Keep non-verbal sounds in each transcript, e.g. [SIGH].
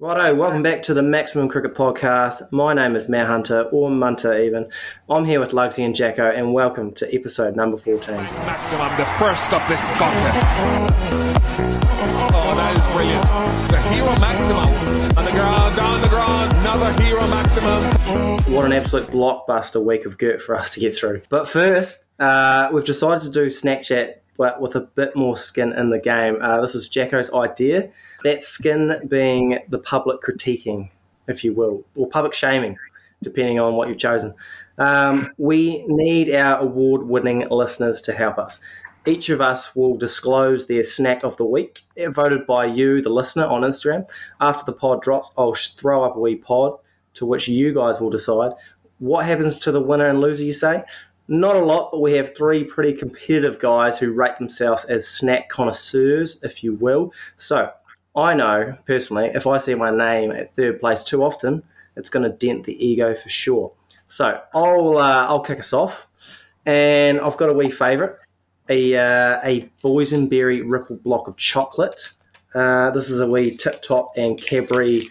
Righto, welcome back to the Maximum Cricket Podcast. My name is Matt Hunter, or Munter even. I'm here with Lugsy and Jacko, and welcome to episode number 14. Maximum, the first of this contest. Oh, that is brilliant. The hero maximum. On the ground, down the ground, another hero maximum. What an absolute blockbuster week of Gert for us to get through. But first, uh, we've decided to do Snack Chat but with a bit more skin in the game. Uh, this was Jacko's idea. That skin being the public critiquing, if you will, or public shaming, depending on what you've chosen. Um, we need our award winning listeners to help us. Each of us will disclose their snack of the week, voted by you, the listener, on Instagram. After the pod drops, I'll throw up a wee pod to which you guys will decide. What happens to the winner and loser, you say? Not a lot, but we have three pretty competitive guys who rate themselves as snack connoisseurs, if you will. So I know personally, if I see my name at third place too often, it's going to dent the ego for sure. So I'll uh, I'll kick us off, and I've got a wee favourite, a uh, a boysenberry ripple block of chocolate. Uh, this is a wee tip top and Cadbury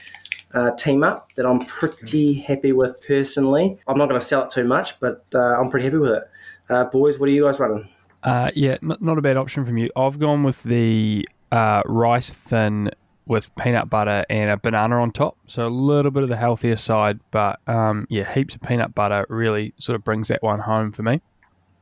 uh, team up that I'm pretty happy with personally. I'm not going to sell it too much, but uh, I'm pretty happy with it. Uh, boys, what are you guys running? Uh, yeah, not, not a bad option from you. I've gone with the uh, rice thin with peanut butter and a banana on top. So a little bit of the healthier side, but um, yeah, heaps of peanut butter really sort of brings that one home for me.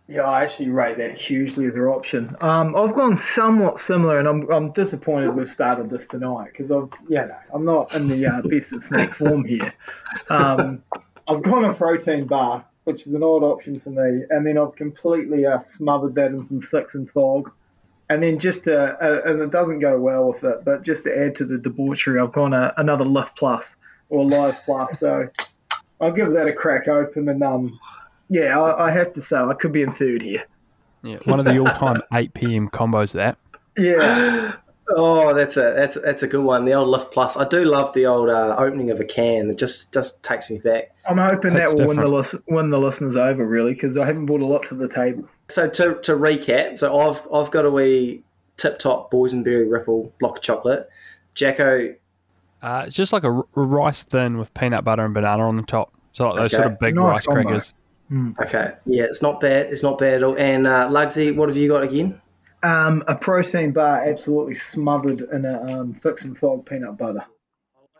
Yeah, I actually rate that hugely as an option. Um, I've gone somewhat similar, and I'm, I'm disappointed we've started this tonight because I've yeah no, I'm not in the uh, best of snack form here. Um, I've gone a protein bar, which is an odd option for me, and then I've completely uh, smothered that in some Fix and Fogg, and then just to, uh, and it doesn't go well with it, but just to add to the debauchery, I've gone a, another Lift Plus or Live Plus. So I'll give that a crack open and um yeah, I, I, have to say I could be in third here. Yeah, one of the all-time [LAUGHS] 8 p.m. combos. That. Yeah. Oh, that's a that's that's a good one. The old Lift Plus. I do love the old uh, opening of a can. It just just takes me back. I'm hoping that's that will win the lis- win the listeners over really because I haven't brought a lot to the table. So to to recap, so I've I've got a wee tip top boysenberry ripple block of chocolate. Jacko. Uh, it's just like a r- rice thin with peanut butter and banana on the top. So like those okay. sort of big nice rice combo. crackers. Mm. Okay, yeah, it's not bad. It's not bad at all. And uh, Lugsy, what have you got again? Um, a protein bar absolutely smothered in a um, Fix and Fogg peanut butter.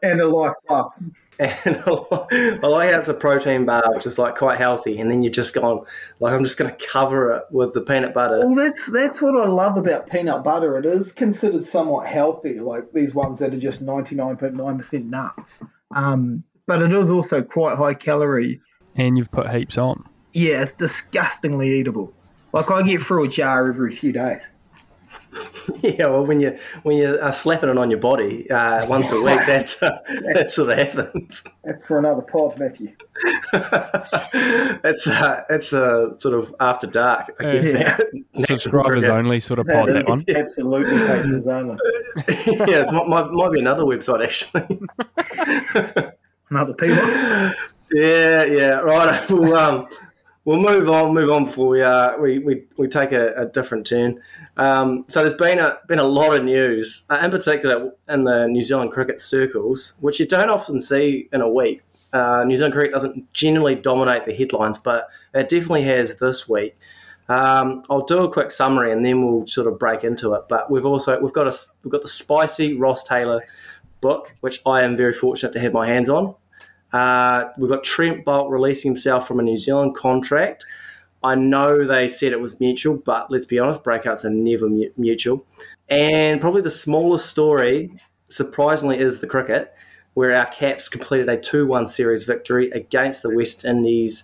And a life plus. And I like how it's a protein bar, which is like quite healthy, and then you're just going like I'm just going to cover it with the peanut butter. Well, that's that's what I love about peanut butter. It is considered somewhat healthy, like these ones that are just 99.9 percent nuts. Um, but it is also quite high calorie and you've put heaps on. Yeah, it's disgustingly eatable. Like I get through a jar every few days. Yeah, well, when you when you are slapping it on your body uh, once a week, [LAUGHS] that's uh, that's what happens. That's for another pod, Matthew. [LAUGHS] it's uh, it's a sort of after dark, I guess. Yeah. [LAUGHS] Subscribers only sort of pod that one. Absolutely, patrons only. yeah, it might, might be another website actually. another people. Yeah, yeah. Right. [LAUGHS] We'll um, we'll move on. Move on before we uh, we, we, we take a, a different turn. Um, so there's been a been a lot of news, uh, in particular in the New Zealand cricket circles, which you don't often see in a week. Uh, New Zealand cricket doesn't generally dominate the headlines, but it definitely has this week. Um, I'll do a quick summary and then we'll sort of break into it. But we've also we've got a we've got the spicy Ross Taylor book, which I am very fortunate to have my hands on. Uh, we've got Trent Boult releasing himself from a New Zealand contract. I know they said it was mutual, but let's be honest, breakouts are never mutual. And probably the smallest story, surprisingly, is the cricket, where our Caps completed a 2 1 series victory against the West Indies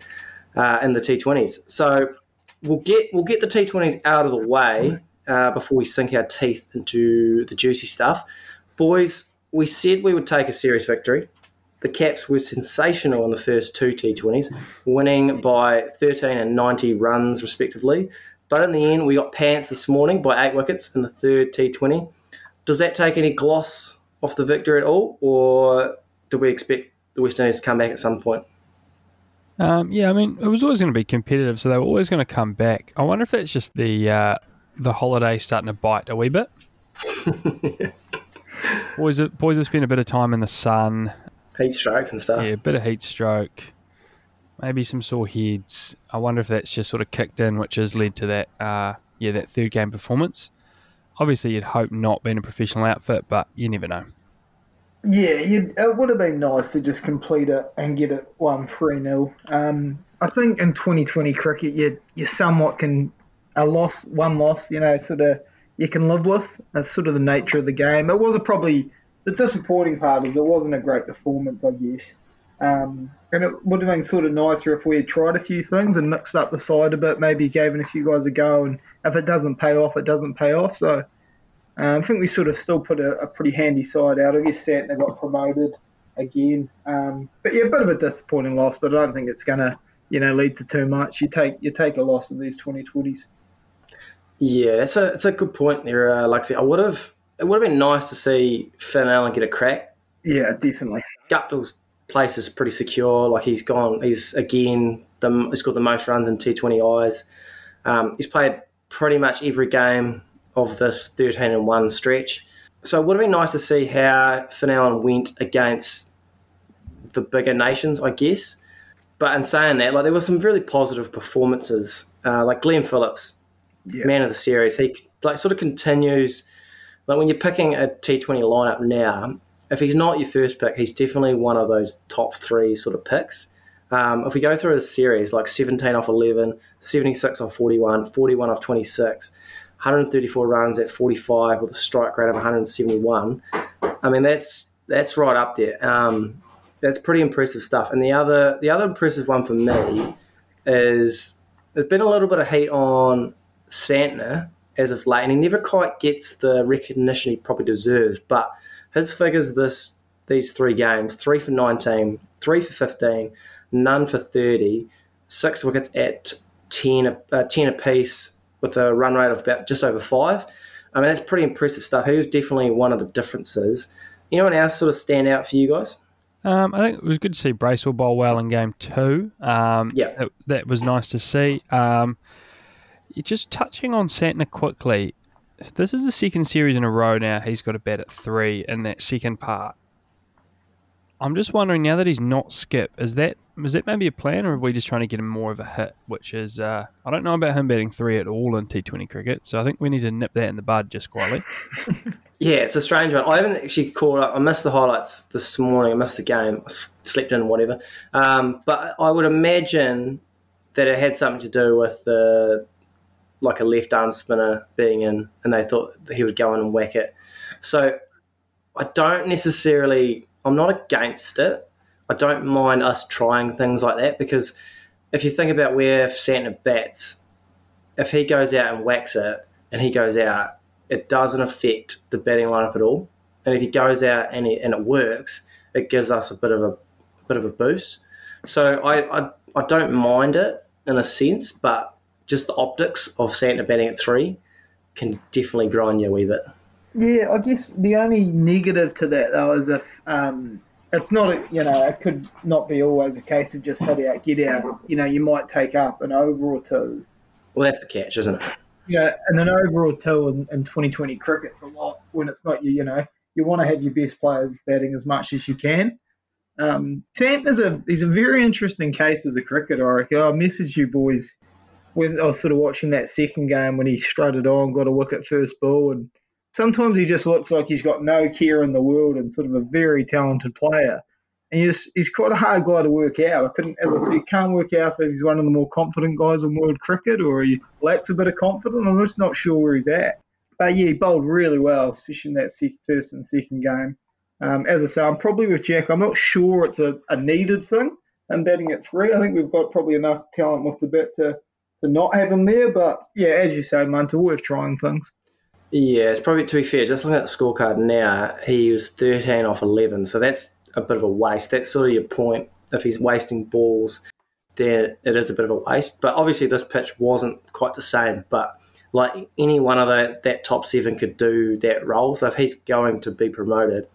uh, in the T20s. So we'll get, we'll get the T20s out of the way uh, before we sink our teeth into the juicy stuff. Boys, we said we would take a series victory. The Caps were sensational in the first two T20s, winning by 13 and 90 runs respectively. But in the end, we got pants this morning by eight wickets in the third T20. Does that take any gloss off the victory at all, or do we expect the West Indies to come back at some point? Um, yeah, I mean, it was always going to be competitive, so they were always going to come back. I wonder if that's just the uh, the holiday starting to bite a wee bit. [LAUGHS] boys, boys have spent a bit of time in the sun. Heat stroke and stuff. Yeah, a bit of heat stroke, maybe some sore heads. I wonder if that's just sort of kicked in, which has led to that, uh, yeah, that third game performance. Obviously, you'd hope not being a professional outfit, but you never know. Yeah, you'd, it would have been nice to just complete it and get it one three 0 Um, I think in 2020 cricket, you you somewhat can a loss, one loss, you know, sort of you can live with. That's sort of the nature of the game. It was a probably the disappointing part is it wasn't a great performance, I guess. Um, and it would have been sort of nicer if we had tried a few things and mixed up the side a bit, maybe given a few guys a go. And if it doesn't pay off, it doesn't pay off. So um, I think we sort of still put a, a pretty handy side out. I guess Santner got promoted again. Um, but yeah, a bit of a disappointing loss, but I don't think it's going to you know lead to too much. You take you take a loss in these 2020s. Yeah, it's a it's a good point there, uh. I would have it would have been nice to see Finn Allen get a crack. Yeah, definitely. Guptill's place is pretty secure. Like he's gone, he's again the he's got the most runs in T20Is. Um, he's played pretty much every game of this 13 and one stretch. So it would have been nice to see how Finn Allen went against the bigger nations, I guess. But in saying that, like there were some really positive performances, uh, like Glenn Phillips, Yeah. man of the series. He like sort of continues. Like when you're picking a T20 lineup now, if he's not your first pick, he's definitely one of those top three sort of picks. Um, if we go through his series, like 17 off 11, 76 off 41, 41 off 26, 134 runs at 45 with a strike rate of 171. I mean, that's that's right up there. Um, that's pretty impressive stuff. And the other the other impressive one for me is there's been a little bit of heat on Santner as of late, and he never quite gets the recognition he probably deserves. But his figures this these three games: three for 19, three for 15, none for 30, six wickets at 10, uh, 10 apiece with a run rate of about just over five. I mean, that's pretty impressive stuff. He was definitely one of the differences. Anyone else sort of stand out for you guys? Um, I think it was good to see Bracewell bowl well in game two. Um, Yeah. that, that was nice to see. Um, just touching on Santner quickly. This is the second series in a row now. He's got a bat at three in that second part. I'm just wondering now that he's not skip, is that is that maybe a plan, or are we just trying to get him more of a hit? Which is, uh, I don't know about him batting three at all in T20 cricket, so I think we need to nip that in the bud just quietly. [LAUGHS] Yeah, it's a strange one. I haven't actually caught up. I missed the highlights this morning. I missed the game. I slept in, whatever. Um, but I would imagine that it had something to do with the like a left arm spinner being in, and they thought he would go in and whack it. So I don't necessarily. I'm not against it. I don't mind us trying things like that because if you think about where Santner bats, if he goes out and whacks it and he goes out, it doesn't affect the batting lineup at all. And if he goes out and, he, and it works, it gives us a bit of a, a bit of a boost. So I, I I don't mind it in a sense, but just the optics of Santner batting at three can definitely grind you a wee bit. Yeah, I guess the only negative to that though is if um, it's not, a, you know, it could not be always a case of just hit out, get out. You know, you might take up an over or two. Well, that's the catch, isn't it? Yeah, and an over or two in, in 2020 cricket's a lot when it's not you. You know, you want to have your best players batting as much as you can. Um, Santner's a he's a very interesting case as a cricketer. I I messaged you boys. I was sort of watching that second game when he strutted on, got a wicket first ball, and sometimes he just looks like he's got no care in the world and sort of a very talented player. And he's, he's quite a hard guy to work out. I couldn't, as I said, can't work out if he's one of the more confident guys in world cricket or he lacks a bit of confidence. I'm just not sure where he's at. But yeah, he bowled really well, especially in that first and second game. Um, as I say, I'm probably with Jack. I'm not sure it's a, a needed thing. And batting at three, I think we've got probably enough talent with the bat to, to not have him there. But yeah, as you say, Munter, worth trying things. Yeah, it's probably to be fair. Just looking at the scorecard now, he was 13 off 11, so that's a bit of a waste. That's sort of your point. If he's wasting balls, then it is a bit of a waste. But obviously, this pitch wasn't quite the same. But like any one of the, that top seven could do that role. So if he's going to be promoted,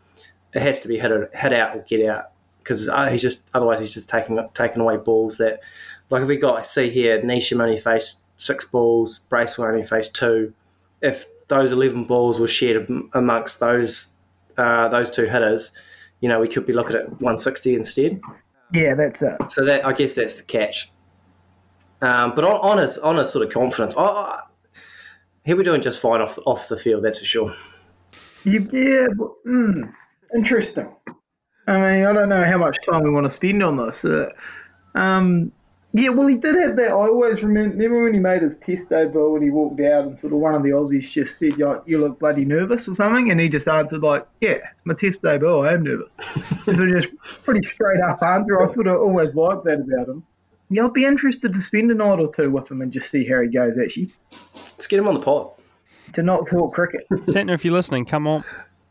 it has to be hit, hit out or get out because uh, he's just otherwise he's just taking taking away balls that like if we got see here Neesham only faced six balls, Bracewell only faced two. If those eleven balls were shared amongst those uh, those two hitters, you know, we could be looking at 160 instead. Yeah, that's it. So that I guess that's the catch. Um, but on, on his on his sort of confidence, I, I, he'll be doing just fine off off the field. That's for sure. You, yeah, but, mm, interesting. I mean, I don't know how much time we want to spend on this. Uh, um, yeah, well, he did have that. I always remember, remember when he made his test debut and he walked out and sort of one of the Aussies just said, "You you look bloody nervous" or something, and he just answered like, "Yeah, it's my test debut. I am nervous." [LAUGHS] so just pretty straight up answer. I thought I always liked that about him. Yeah, I'll be interested to spend a night or two with him and just see how he goes. Actually, Let's get him on the pod. to not talk cricket. [LAUGHS] Santner, if you're listening, come on.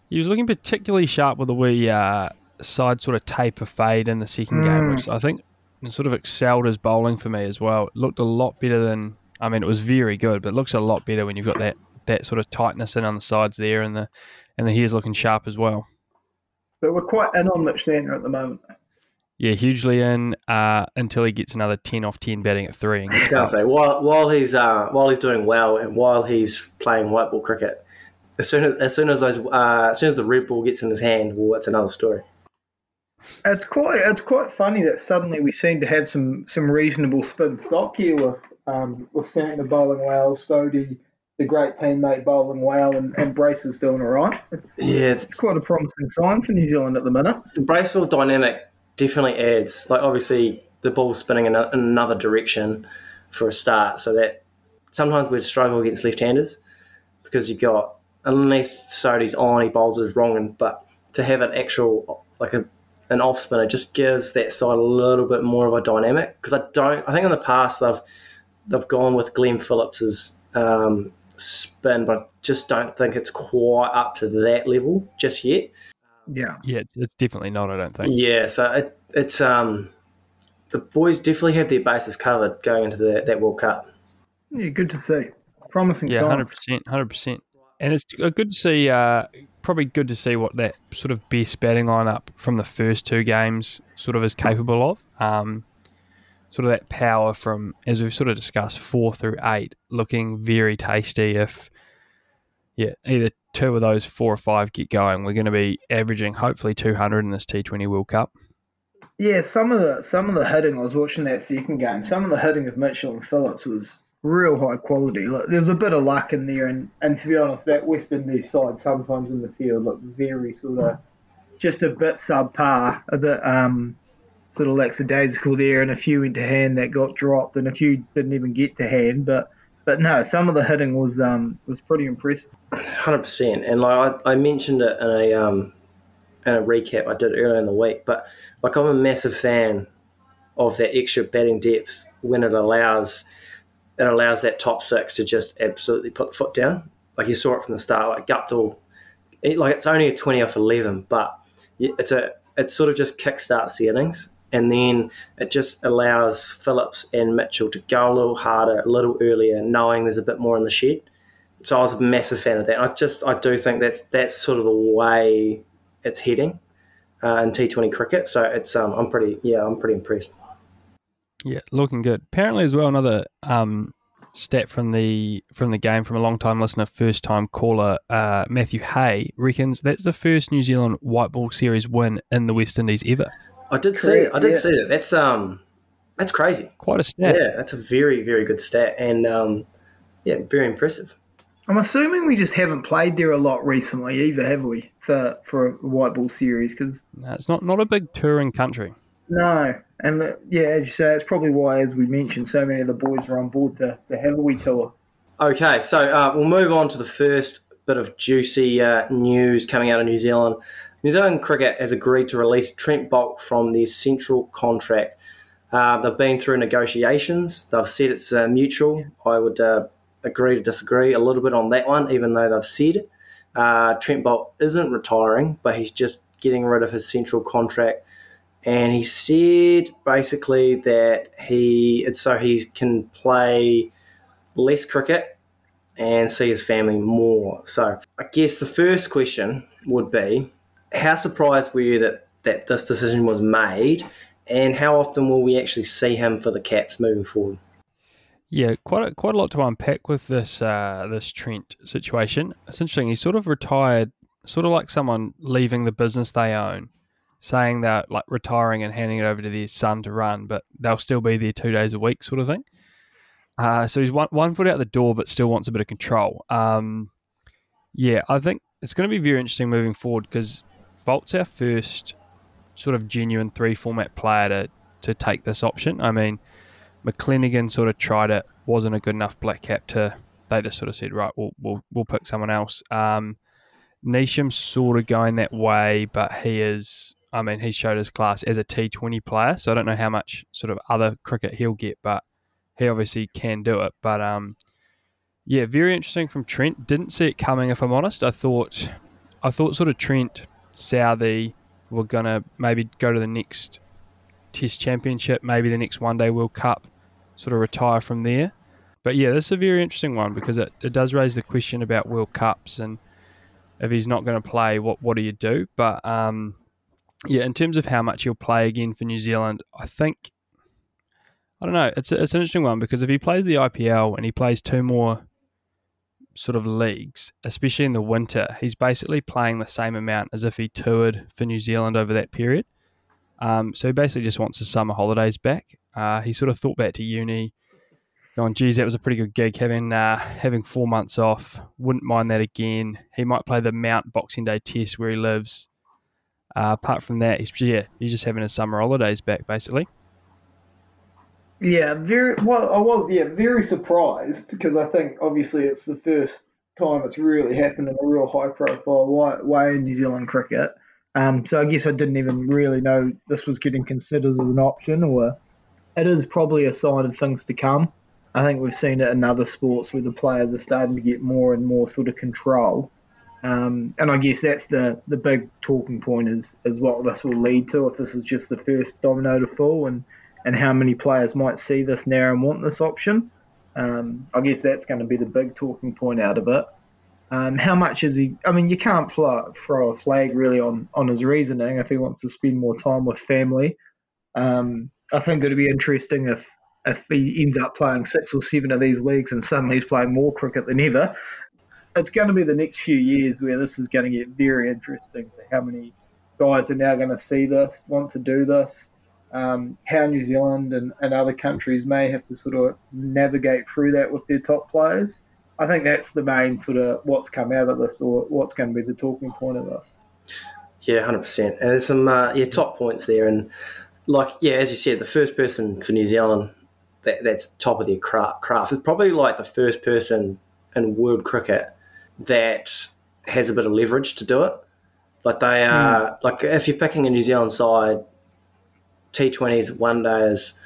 He was looking particularly sharp with a wee uh, side sort of taper fade in the second game, which I think sort of excelled his bowling for me as well. It looked a lot better than I mean, it was very good, but it looks a lot better when you've got that, that sort of tightness in on the sides there, and the and the hair's looking sharp as well. So we're quite in on Mitch Santner at the moment. Yeah, hugely in uh, until he gets another ten off ten batting at three. And I was going to say while while he's uh, while he's doing well and while he's playing white ball cricket, as soon as as soon as those uh, as soon as the red ball gets in his hand, well, it's another story. It's quite it's quite funny that suddenly we seem to have some some reasonable spin stock here with um, with Santner bowling well, Sodhi, the great teammate bowling well, and, and Brace's doing all right. It's, Yeah, it's quite a promising sign for New Zealand at the minute. the Bracewell dynamic definitely adds. Like obviously the ball's spinning in, a, in another direction for a start, so that sometimes we'd struggle against left-handers because you've got unless Sodhi's on, he bowls is wrong, and but to have an actual like a an off spinner just gives that side a little bit more of a dynamic because I don't. I think in the past they've they've gone with Glenn Phillips's um, spin, but I just don't think it's quite up to that level just yet. Yeah, Yeah, it's, it's definitely not. I don't think. Yeah, so it, it's um, the boys definitely have their bases covered going into the, that World Cup. yeah, good to see. Promising Yeah, hundred percent, hundred percent. And it's uh, good to see. Uh, probably good to see what that sort of best batting lineup from the first two games sort of is capable of. Um, sort of that power from, as we've sort of discussed, four through eight, looking very tasty. If yeah, either two of those four or five get going, we're going to be averaging hopefully two hundred in this T Twenty World Cup. Yeah, some of the some of the hitting I was watching that second game. Some of the hitting of Mitchell and Phillips was real high quality. Look, there was a bit of luck in there, and, and to be honest, that West Indies side sometimes in the field looked very sort of just a bit subpar, a bit um sort of lackadaisical there, and a few went to hand that got dropped, and a few didn't even get to hand. But but no, some of the hitting was um was pretty impressive. Hundred percent, and like I, I mentioned it in a um, in a recap I did earlier in the week, but like I'm a massive fan of that extra batting depth when it allows it allows that top six to just absolutely put the foot down. Like you saw it from the start, like Guptill, it, like it's only a twenty off eleven, but it's a it sort of just kickstarts the innings, and then it just allows Phillips and Mitchell to go a little harder, a little earlier, knowing there's a bit more in the shed. So I was a massive fan of that. I just I do think that's that's sort of the way it's heading uh, in T Twenty cricket. So it's um I'm pretty yeah I'm pretty impressed. Yeah, looking good. Apparently, as well, another um, stat from the from the game from a long time listener, first time caller uh, Matthew Hay reckons that's the first New Zealand white ball series win in the West Indies ever. I did see I did yeah. see that. That's um that's crazy. Quite a stat. Yeah, that's a very very good stat and um yeah very impressive. I'm assuming we just haven't played there a lot recently either, have we? For for a white ball series because No, it's not not a big touring country. No, and uh, yeah, as you say, that's probably why, as we mentioned, so many of the boys are on board to, to have a wee tour. Okay, so uh, we'll move on to the first bit of juicy uh, news coming out of New Zealand. New Zealand Cricket has agreed to release Trent Boult from their central contract. Uh, they've been through negotiations. They've said it's uh, mutual. I would uh, agree to disagree a little bit on that one, even though they've said. Uh, Trent Boult isn't retiring, but he's just getting rid of his central contract. And he said basically that he it's so he can play less cricket and see his family more. So I guess the first question would be, how surprised were you that, that this decision was made, and how often will we actually see him for the Caps moving forward? Yeah, quite a, quite a lot to unpack with this uh, this Trent situation. It's interesting. He sort of retired sort of like someone leaving the business they own, saying they're like retiring and handing it over to their son to run, but they'll still be there two days a week, sort of thing. Uh, so he's one, one foot out the door, but still wants a bit of control. Um, yeah, I think it's going to be very interesting moving forward because Boult's our first sort of genuine three format player to, to take this option. I mean, McClenaghan sort of tried it, wasn't a good enough black cap to. They just sort of said, right, we'll we'll, we'll pick someone else. Um, Neesham's sort of going that way, but he is. I mean, he showed his class as a T20 player, so I don't know how much sort of other cricket he'll get, but he obviously can do it. But um, yeah, very interesting from Trent. Didn't see it coming, if I'm honest. I thought, I thought sort of Trent, Southey were gonna maybe go to the next Test Championship, maybe the next One Day World Cup, sort of retire from there. But yeah, this is a very interesting one because it, it does raise the question about World Cups and if he's not going to play, what what do you do? But um, yeah, in terms of how much he'll play again for New Zealand, I think I don't know. It's it's an interesting one because if he plays the IPL and he plays two more sort of leagues, especially in the winter, he's basically playing the same amount as if he toured for New Zealand over that period. Um, so he basically just wants his summer holidays back. Uh, he sort of thought back to uni, going, "Geez, that was a pretty good gig having uh, having four months off. Wouldn't mind that again." He might play the Mount Boxing Day Test where he lives. Uh, apart from that, he's yeah, he's just having his summer holidays back, basically. Yeah, very well. I was yeah very surprised because I think obviously it's the first time it's really happened in a real high profile way, in New Zealand cricket. Um, so I guess I didn't even really know this was getting considered as an option, or it is probably a sign of things to come. I think we've seen it in other sports where the players are starting to get more and more sort of control. Um, and I guess that's the, the big talking point is is what this will lead to if this is just the first domino to fall and, and how many players might see this now and want this option. Um, I guess that's going to be the big talking point out of it. Um, how much is he? I mean, you can't fly, throw a flag really on, on his reasoning if he wants to spend more time with family. Um, I think it'd be interesting if if he ends up playing six or seven of these leagues and suddenly he's playing more cricket than ever. It's going to be the next few years where this is going to get very interesting. How many guys are now going to see this, want to do this? Um, how New Zealand and, and other countries may have to sort of navigate through that with their top players. I think that's the main sort of what's come out of this, or what's going to be the talking point of this. Yeah, hundred percent. And there's some uh, yeah top points there, and like yeah, as you said, the first person for New Zealand that, that's top of their craft, craft is probably like the first person in world cricket that has a bit of leverage to do it. Like they are mm. like if you're picking a New Zealand side, T20s, one days,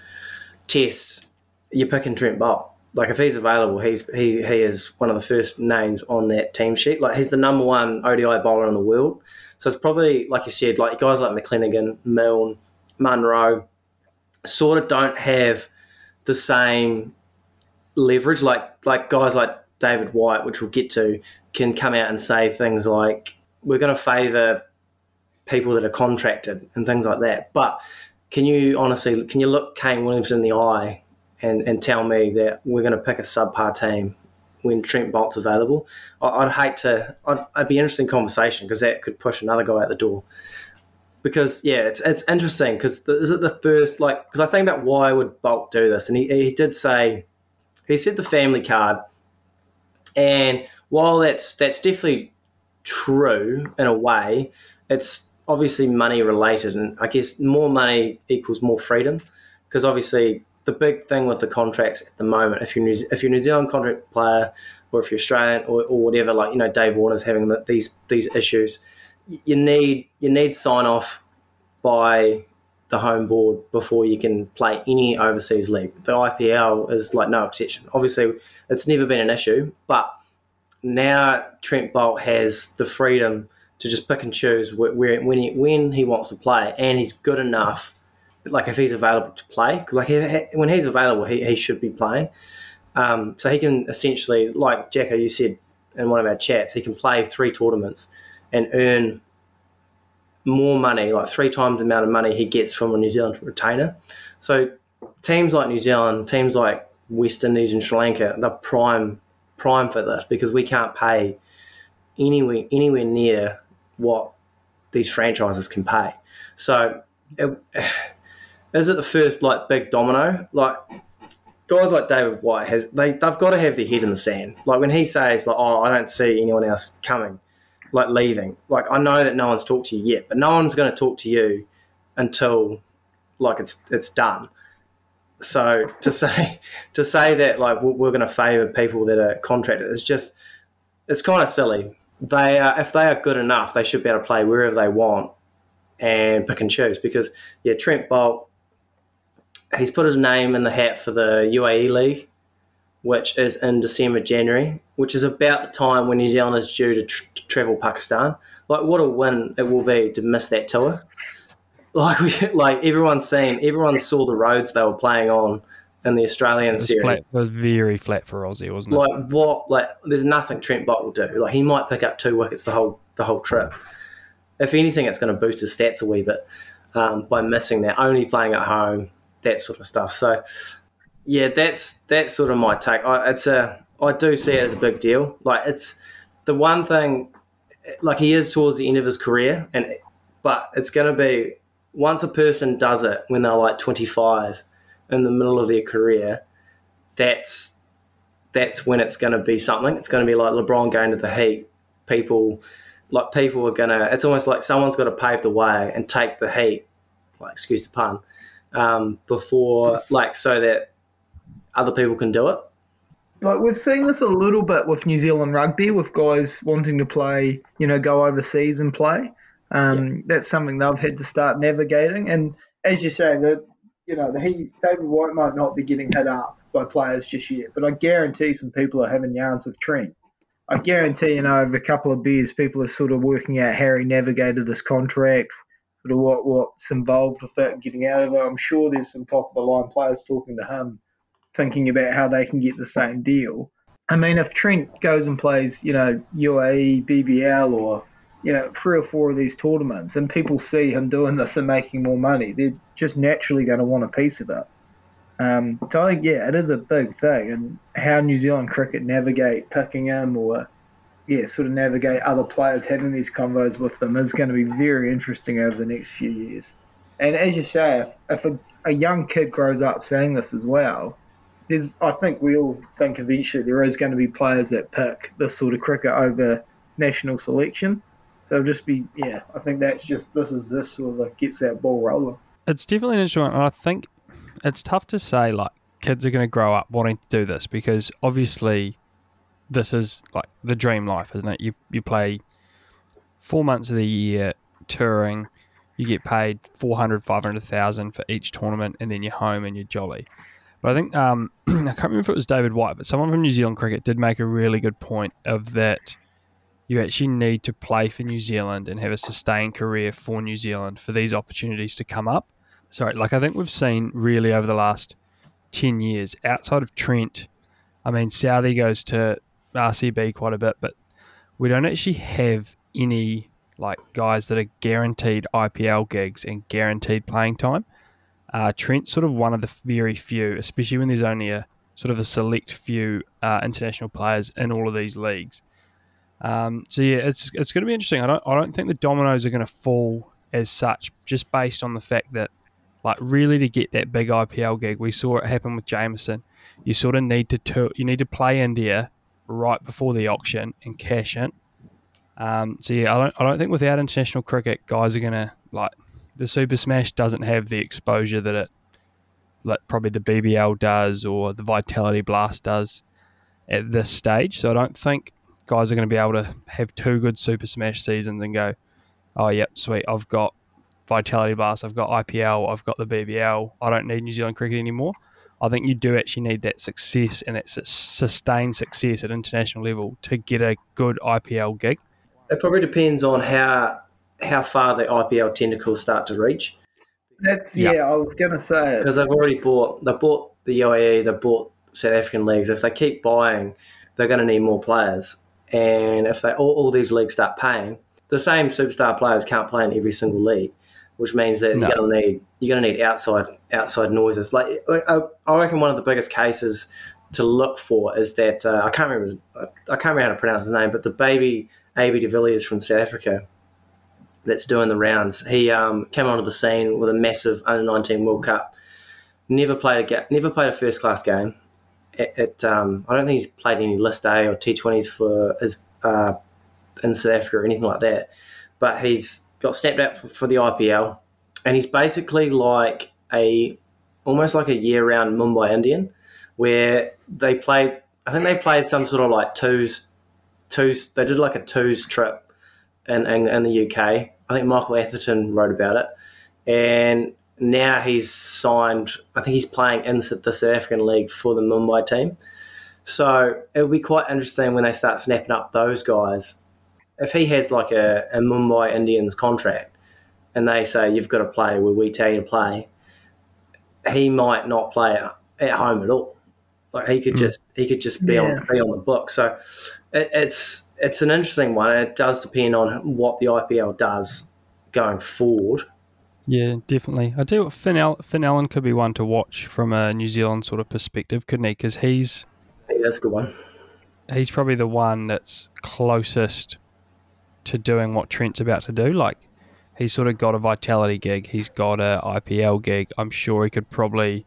tests, you're picking Trent Boult like if he's available, he's he he is one of the first names on that team sheet. Like he's the number one ODI bowler in the world. So it's probably like you said, like guys like McClenaghan, Milne, Munro, sort of don't have the same leverage. Like like guys like David White, which we'll get to, can come out and say things like, "We're going to favour people that are contracted" and things like that. But can you honestly, can you look Kane Williams in the eye and, and tell me that we're going to pick a subpar team when Trent Boult's available. I'd hate to. I'd, I'd be interesting conversation because that could push another guy out the door. Because yeah, it's it's interesting because is it the first like because I think about why would Boult do this, and he he did say he said the family card, and while that's that's definitely true in a way, it's obviously money related, and I guess more money equals more freedom. Because obviously the big thing with the contracts at the moment, if you're if you're a New Zealand contract player or if you're Australian or, or whatever, like you know Dave Warner's having the, these these issues, you need you need sign off by the home board before you can play any overseas league. The IPL is like no exception. Obviously, it's never been an issue, but now Trent Boult has the freedom to just pick and choose where, when he when he wants to play, and he's good enough like if he's available to play, like he, when he's available, he, he should be playing. Um, so he can essentially, like Jacko, you said in one of our chats, he can play three tournaments and earn more money, like three times the amount of money he gets from a New Zealand retainer. So teams like New Zealand, teams like West Indies and Sri Lanka, they're prime prime for this because we can't pay anywhere anywhere near what these franchises can pay. So, it, [SIGHS] is it the first like big domino? Like guys like David White has they they've got to have their head in the sand. Like when he says like, "Oh, I don't see anyone else coming," like leaving. Like I know that no one's talked to you yet, but no one's going to talk to you until like it's it's done. So to [LAUGHS] say to say that like we're going to favour people that are contracted is just it's kind of silly. They are, if they are good enough, they should be able to play wherever they want and pick and choose. Because yeah, Trent Boult, he's put his name in the hat for the UAE League, which is in December January, which is about the time when New Zealand is due to, tr- to travel Pakistan. Like what a win it will be to miss that tour. Like [LAUGHS] we like everyone's seen, everyone saw the roads they were playing on in the Australian It series. flat, it was very flat for Aussie, wasn't it? Like what? Like there's nothing Trent Boult will do. Like he might pick up two wickets the whole the whole trip. If anything, it's going to boost his stats a wee bit um, by missing that, only playing at home, that sort of stuff. So yeah, that's that's sort of my take. I, it's a I do see it as a big deal. Like it's the one thing. Like he is towards the end of his career, and but it's going to be once a person does it when they're like 25 in the middle of their career, that's that's when it's going to be something. It's going to be like LeBron going to the Heat. People, like people are going to. It's almost like someone's got to pave the way and take the Heat, like excuse the pun, um, before like so that other people can do it. Like we've seen this a little bit with New Zealand rugby, with guys wanting to play, you know, go overseas and play. Um, That's something they've had to start navigating. And as you say, that you know, the he, David White might not be getting hit up by players just yet, but I guarantee some people are having yarns with Trent. I guarantee, you know, over a couple of beers, people are sort of working out how he navigated this contract, sort of what what's involved with it and getting out of it. I'm sure there's some top of the line players talking to him, thinking about how they can get the same deal. I mean, if Trent goes and plays, you know, UAE, BBL, or you know, three or four of these tournaments, and people see him doing this and making more money, they're just naturally going to want a piece of it. Um, so I think, yeah, it is a big thing, and how New Zealand cricket navigate picking him, or yeah, sort of navigate other players having these convos with them is going to be very interesting over the next few years. And as you say, if, if a, a young kid grows up seeing this as well, there's, I think we all think eventually there is going to be players that pick this sort of cricket over national selection. So it'll just be, yeah, I think that's just, this is this sort of gets that ball rolling. it's definitely an one, and I think it's tough to say like kids are going to grow up wanting to do this because obviously this is like the dream life, isn't it? You you play four months of the year touring, you get paid 400, 500,000 for each tournament, and then you're home and you're jolly. But I think um, [CLEARS THROAT] I can't remember if it was David White, but someone from New Zealand cricket did make a really good point of that. You actually need to play for New Zealand and have a sustained career for New Zealand for these opportunities to come up sorry, like I think we've seen really over the last 10 years, outside of Trent, I mean, Southey goes to RCB quite a bit, but we don't actually have any like guys that are guaranteed IPL gigs and guaranteed playing time. Uh, Trent's sort of one of the very few, especially when there's only a sort of a select few uh, international players in all of these leagues. Um, so yeah, it's it's going to be interesting. I don't I don't think the dominoes are going to fall as such, just based on the fact that like really to get that big IPL gig, we saw it happen with Jamieson. You sort of need to tour, you need to play India right before the auction and cash in. Um, so yeah, I don't I don't think without international cricket, guys are gonna like the Super Smash doesn't have the exposure that it like probably the BBL does or the Vitality Blast does at this stage. So I don't think guys are going to be able to have two good Super Smash seasons and go, oh yep, sweet, I've got Vitality Blast, I've got IPL, I've got the BBL. I don't need New Zealand cricket anymore. I think you do actually need that success and that sustained success at international level to get a good IPL gig. It probably depends on how how far the IPL tentacles start to reach. That's, Yeah. yeah, I was going to say it. because they've already bought they bought the UAE, they bought South African leagues. If they keep buying, they're going to need more players, and if they all, all these leagues start paying, the same superstar players can't play in every single league, which means that No. you're going to need you're going to need outside outside noises. Like I, I reckon one of the biggest cases to look for is that uh, I can't remember I can't remember how to pronounce his name, but the baby AB de Villiers from South Africa. That's doing the rounds. He um, came onto the scene with a massive under nineteen World Cup. Never played a ga- never played a first class game. It, it um, I don't think he's played any List A or T Twenties for his uh, in South Africa or anything like that. But he's got snapped up for, for the IPL, and he's basically like a almost like a year round Mumbai Indian, where they played. I think they played some sort of like twos, twos. They did like a twos trip in, in, in the UK. I think Michael Atherton wrote about it, and now he's signed. I think he's playing in the South African league for the Mumbai team. So it'll be quite interesting when they start snapping up those guys. If he has like a, a Mumbai Indians contract, and they say you've got to play where we tell you to play, he might not play at home at all. Like he could hmm. just he could just be Yeah. on be on the book. So it, it's it's an interesting one. It does depend on what the IPL does going forward. Yeah, definitely. I tell you what, Finn, Al- Finn Allen could be one to watch from a New Zealand sort of perspective, couldn't he? Because he's think that's a good one. he's probably the one that's closest to doing what Trent's about to do. Like he's sort of got a vitality gig, he's got a IPL gig. I'm sure he could probably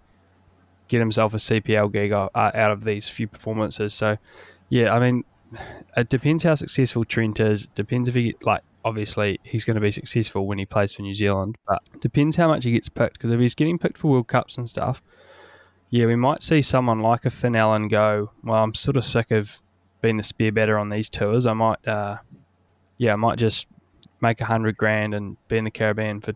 get himself a CPL gig uh, out of these few performances. So yeah, I mean, it depends how successful Trent is. Depends if he like. Obviously, he's going to be successful when he plays for New Zealand, but depends how much he gets picked. Because if he's getting picked for World Cups and stuff, yeah, we might see someone like a Finn Allen go. Well, I'm sort of sick of being the spear batter on these tours. I might, uh, yeah, I might just make a hundred grand and be in the Caribbean for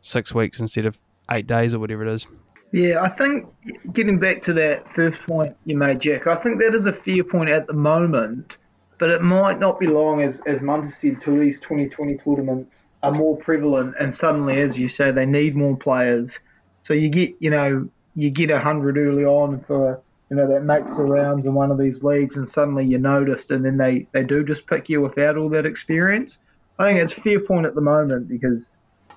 six weeks instead of eight days or whatever it is. Yeah, I think getting back to that first point you made, Jack, I think that is a fair point at the moment, but it might not be long as, as Munter said, till these 2020 tournaments are more prevalent and suddenly, as you say, they need more players. So you get, you know, you get 100 early on for, you know, that makes the rounds in one of these leagues and suddenly you're noticed and then they, they do just pick you without all that experience. I think it's a fair point at the moment because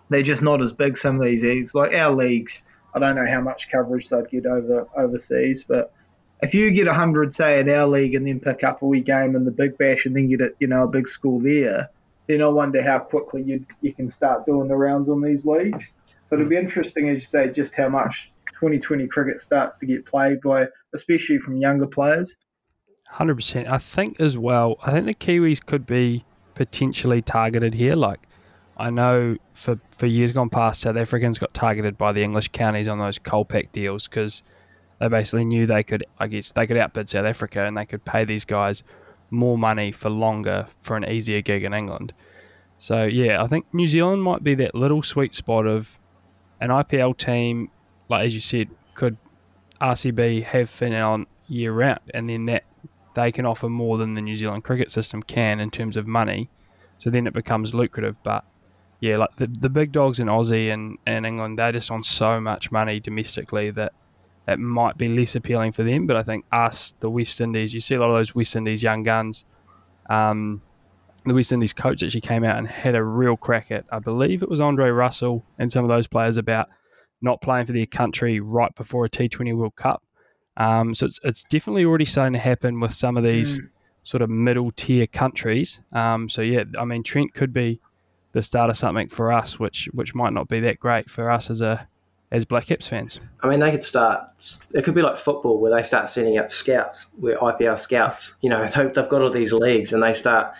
they're just not as big, some of these leagues. Like our leagues, I don't know how much coverage they'd get over overseas, but if you get 100, say, in our league and then pick up a wee game in the Big Bash and then get it, you know, a big score there, then I wonder how quickly you you can start doing the rounds on these leagues. So it'll be interesting, as you say, just how much 2020 cricket starts to get played by, especially from younger players. Hundred percent. I think as well. I think the Kiwis could be potentially targeted here. Like, I know for for years gone past, South Africans got targeted by the English counties on those Kolpak deals because they basically knew they could. I guess they could outbid South Africa and they could pay these guys more money for longer for an easier gig in England. So yeah, I think New Zealand might be that little sweet spot of an IPL team, like as you said, could RCB have Finn year round, and then that they can offer more than the New Zealand cricket system can in terms of money. So then it becomes lucrative. But yeah, like the, the big dogs in Aussie and, and England, they're just on so much money domestically that it might be less appealing for them. But I think us, the West Indies, you see a lot of those West Indies young guns. Um, the West Indies coach actually came out and had a real crack at, I believe it was Andre Russell and some of those players about not playing for their country right before a T20 World Cup. Um, so it's, it's definitely already starting to happen with some of these sort of middle tier countries. Um, so yeah, I mean Trent could be the start of something for us, which which might not be that great for us as a as Black Caps fans. I mean, they could start. It could be like football, where they start sending out scouts, where IPL scouts. You know, [LAUGHS] they- they've got all these leagues, and they start.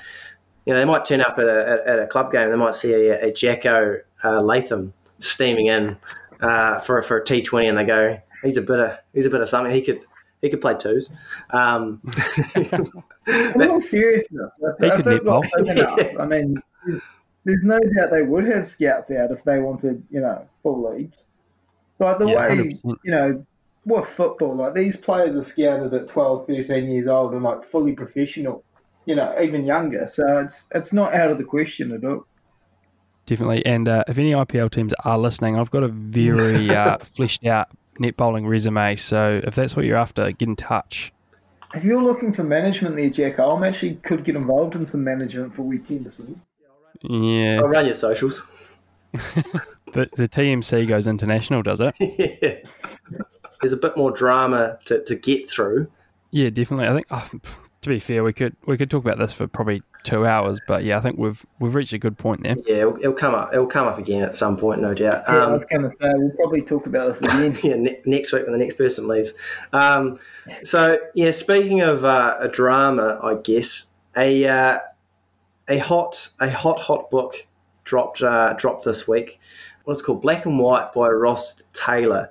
You know, they might turn up at a, at, at a club game. They might see a, a Jacko uh, Latham steaming in uh, for for a T Twenty, and they go, "He's a bit of he's a bit of something. He could he could play twos." Um, [LAUGHS] In all seriousness, He if, could if it got netball. big enough, I mean, there's no doubt they would have scouts out if they wanted, you know, full leagues. Like the Yeah, way, 100%. you know, what football, like these players are scouted at 12, 13 years old and like fully professional, you know, even younger. So it's it's not out of the question at all. Definitely. And uh, if any IPL teams are listening, I've got a very [LAUGHS] uh, fleshed out net bowling resume. So if that's what you're after, get in touch. If you're looking for management there, Jack, I'm actually could get involved in some management for Week Henderson. Yeah, I'll run your socials. [LAUGHS] the, the TMC goes international, does it? [LAUGHS] yeah. There's a bit more drama to, to get through. Yeah, definitely. I think oh, to be fair, we could we could talk about this for probably two hours, but yeah, I think we've we've reached a good point there. Yeah, it'll, it'll come up. It'll come up again at some point, no doubt. Yeah, I Um, was going to say we'll probably talk about this again. [LAUGHS] yeah, ne- next week when the next person leaves. Um, so yeah, speaking of uh, a drama, I guess a uh, a hot a hot hot book dropped uh, dropped this week. What's called Black and White by Ross Taylor.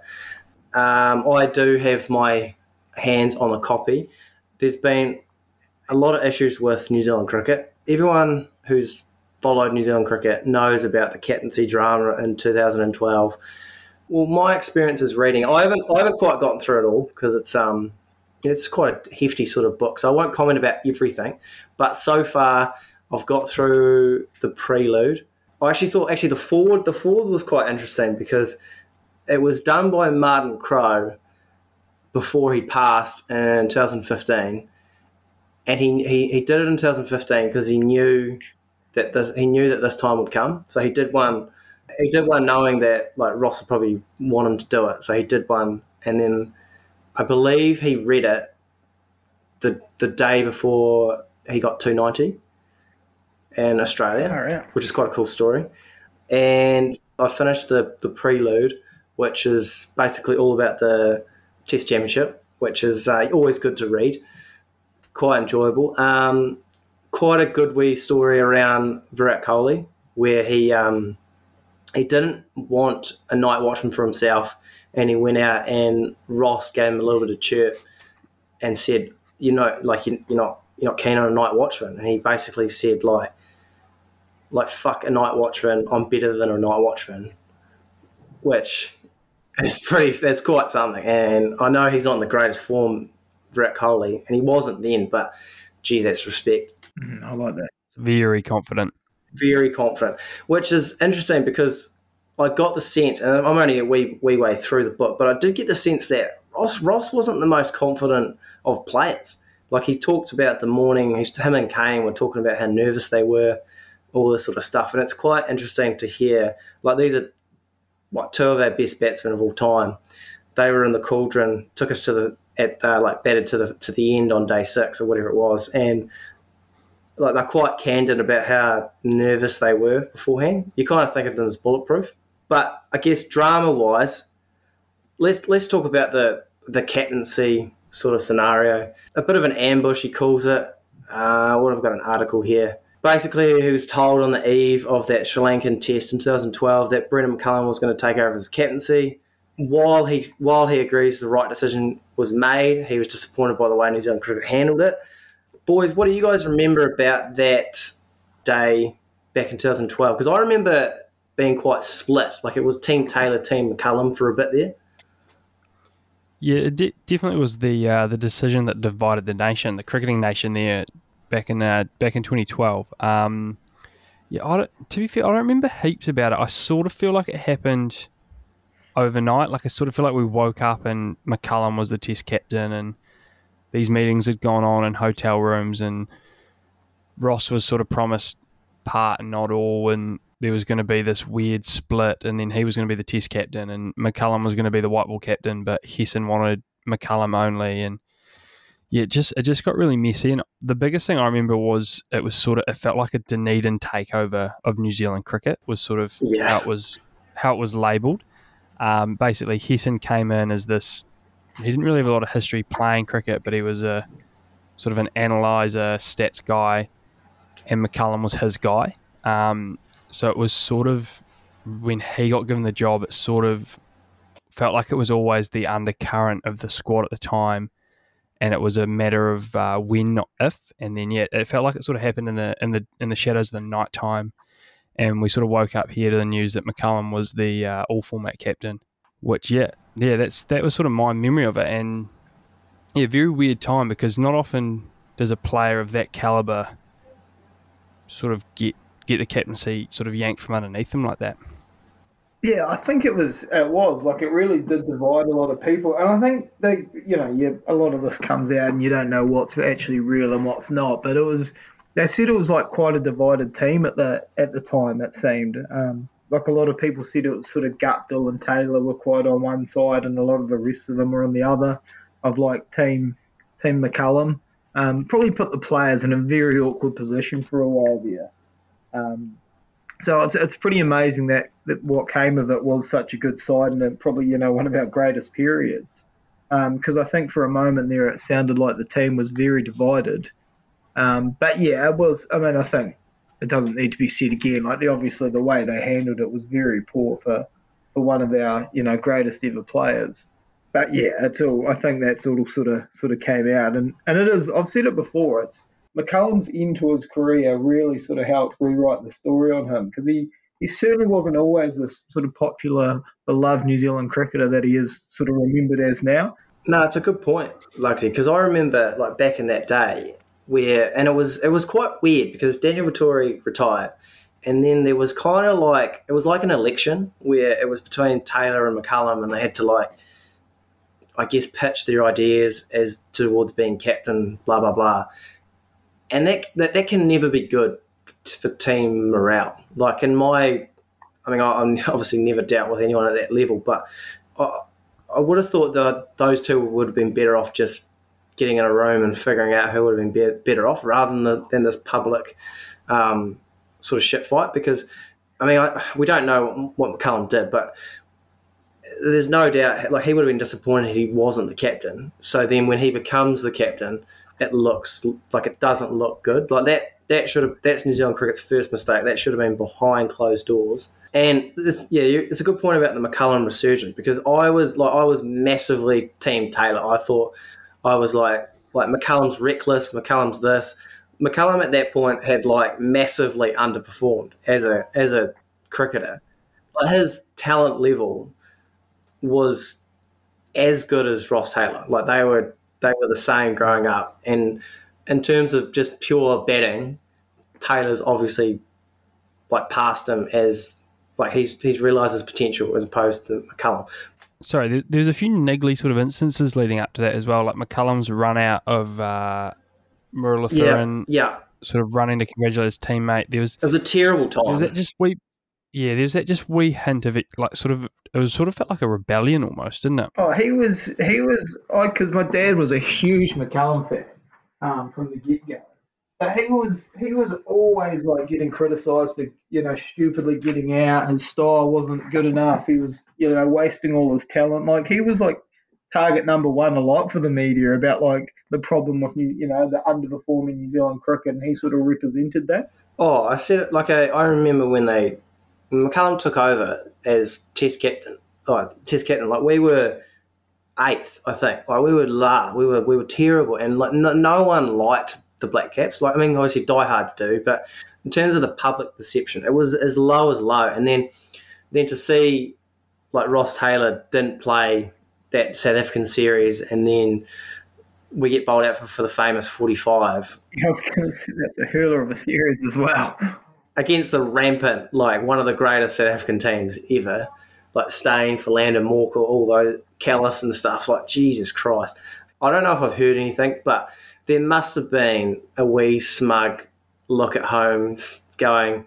Um, I do have my hands on a copy. There's been a lot of issues with New Zealand cricket. Everyone who's followed New Zealand cricket knows about the captaincy drama in 2012. Well, my experience is reading. I haven't I haven't quite gotten through it all because it's um it's quite a hefty sort of book. So I won't comment about everything, but so far I've got through the prelude. I actually thought actually the forward the forward was quite interesting because it was done by Martin Crowe before he passed in 2015, and he, he, he did it in 2015 because he knew that this, he knew that this time would come. So he did one. He did one knowing that like Ross would probably want him to do it. So he did one, and then I believe he read it the the day before he got 290 in Australia right. which is quite a cool story. And I finished the, the prelude, which is basically all about the Test Championship, which is uh, always good to read, quite enjoyable. Um, quite a good wee story around Virat Kohli, where he um, he didn't want a night watchman for himself, and he went out and Ross gave him a little bit of chirp and said, "You know, like you, you're not you're not keen on a night watchman," and he basically said like like fuck a night watchman, I'm better than a night watchman, which is pretty. That's quite something. And I know he's not in the greatest form, Virat Kohli, and he wasn't then. But gee, that's respect. Mm, I like that. Very confident. Very confident, which is interesting because I got the sense, and I'm only a wee wee way through the book, but I did get the sense that Ross Ross wasn't the most confident of players. Like he talked about the morning, he's, him and Kane were talking about how nervous they were all this sort of stuff. And it's quite interesting to hear. Like these are what two of our best batsmen of all time. They were in the cauldron, took us to the at uh, like batted to the to the end on day six or whatever it was, and like they're quite candid about how nervous they were beforehand. You kind of think of them as bulletproof, but I guess drama wise, let's let's talk about the the captaincy sort of scenario. A bit of an ambush, he calls it. Uh, what I've got an article here basically he was told on the eve of that Sri Lankan test in 2012 that Brendan McCullum was going to take over his captaincy. While he while he agrees the right decision was made, he was disappointed by the way New Zealand cricket handled it. Boys, what do you guys remember about that day back in 2012? Because I remember being quite split. Like it was Team Taylor, Team McCullum for a bit there. Yeah, it de- definitely was the uh, the decision that divided the nation, the cricketing nation there back in uh, back in 2012. Um, yeah, I to be fair, I don't remember heaps about it. I sort of feel like it happened overnight. Like I sort of feel like we woke up and McCullum was the Test captain, and these meetings had gone on in hotel rooms, and Ross was sort of promised part and not all, and there was going to be this weird split, and then he was going to be the Test captain, and McCullum was going to be the white ball captain, but Hesson wanted McCullum only, and yeah, it just it just got really messy. And the biggest thing I remember was it was sort of it felt like a Dunedin takeover of New Zealand cricket was sort of Yeah. how it was how it was labelled. Um, basically, Hesson came in as this. He didn't really have a lot of history playing cricket, but he was a sort of an analyzer, stats guy, and McCullum was his guy. Um, so it was sort of when he got given the job, it sort of felt like it was always the undercurrent of the squad at the time, and it was a matter of uh, when, not if. And then yeah, it felt like it sort of happened in the in the in the shadows of the night time, and we sort of woke up here to the news that McCullum was the uh, all format captain. Which yeah, yeah, that's that was sort of my memory of it, and yeah, very weird time because not often does a player of that caliber sort of get get the captaincy sort of yanked from underneath them like that. Yeah, I think it was. It was like it really did divide a lot of people, and I think they, you know, yeah, a lot of this comes out, and you don't know what's actually real and what's not. But it was. They said it was like quite a divided team at the at the time. It seemed um, like a lot of people said it was sort of Guptill and Taylor were quite on one side, and a lot of the rest of them were on the other. Of like team team McCullum, Um, probably put the players in a very awkward position for a while there. Um, so it's, it's pretty amazing that, that what came of it was such a good side and probably you know one of our greatest periods. Because um, I think for a moment there it sounded like the team was very divided. Um, but yeah, it was. I mean, I think it doesn't need to be said again. Like the obviously the way they handled it was very poor for, for one of our you know greatest ever players. But yeah, it's all. I think that's all sort of sort of came out, and and it is. I've said it before. It's McCullum's end to his career really sort of helped rewrite the story on him because he, he certainly wasn't always this sort of popular, beloved New Zealand cricketer that he is sort of remembered as now. No, it's a good point, Luxy, because I remember like back in that day where, and it was it was quite weird because Daniel Vettori retired, and then there was kind of like it was like an election where it was between Taylor and McCullum, and they had to like, I guess, pitch their ideas as towards being captain, blah blah blah and that, that that can never be good for team morale. Like in my, I mean, I'm [LAUGHS] obviously never dealt with anyone at that level, but I, I would have thought that those two would have been better off just getting in a room and figuring out who would have been better off rather than, the, than this public um, sort of shit fight. Because I mean, I, we don't know what McCullum did, but there's no doubt like he would have been disappointed he wasn't the captain. So then when he becomes the captain it looks like it doesn't look good. Like that that should have that's New Zealand cricket's first mistake. That should have been behind closed doors. And this, yeah, it's a good point about the McCullum resurgence because I was like I was massively team Taylor. I thought I was like like McCullum's reckless. McCullum's this. McCullum at that point had like massively underperformed as a as a cricketer. But his talent level was as good as Ross Taylor. Like they were they were the same growing up. And in terms of just pure betting, Taylor's obviously like past him as like he's he's realised his potential as opposed to McCullum. Sorry, there's a few niggly sort of instances leading up to that as well, like McCullum's run out of uh, Muralitharan, yeah, yeah, sort of running to congratulate his teammate. There was it was a terrible time. Was that just we? Yeah, there's that just wee hint of it, like sort of it was sort of felt like a rebellion almost, didn't it? Oh, he was he was because my dad was a huge McCullum fan um, from the get go. But he was he was always like getting criticised for you know stupidly getting out. His style wasn't good enough. He was you know wasting all his talent. Like he was like target number one a lot for the media about like the problem with you know the underperforming New Zealand cricket, and he sort of represented that. Oh, I said it like I, I remember when they when McCullum took over as Test captain, like Test captain, like we were eighth, I think. Like we were la, we were we were terrible, and like no, no one liked the Black Caps. Like I mean, obviously diehards do, but in terms of the public perception, it was as low as low. And then then to see like Ross Taylor didn't play that South African series, and then we get bowled out for, for the famous 45. I was going to say that's a hurler of a series as well against the rampant, like one of the greatest South African teams ever, like Steyn, Philander, Morkel, all those Kallis and stuff. Like Jesus Christ, I don't know if I've heard anything, but there must have been a wee smug look at home, going,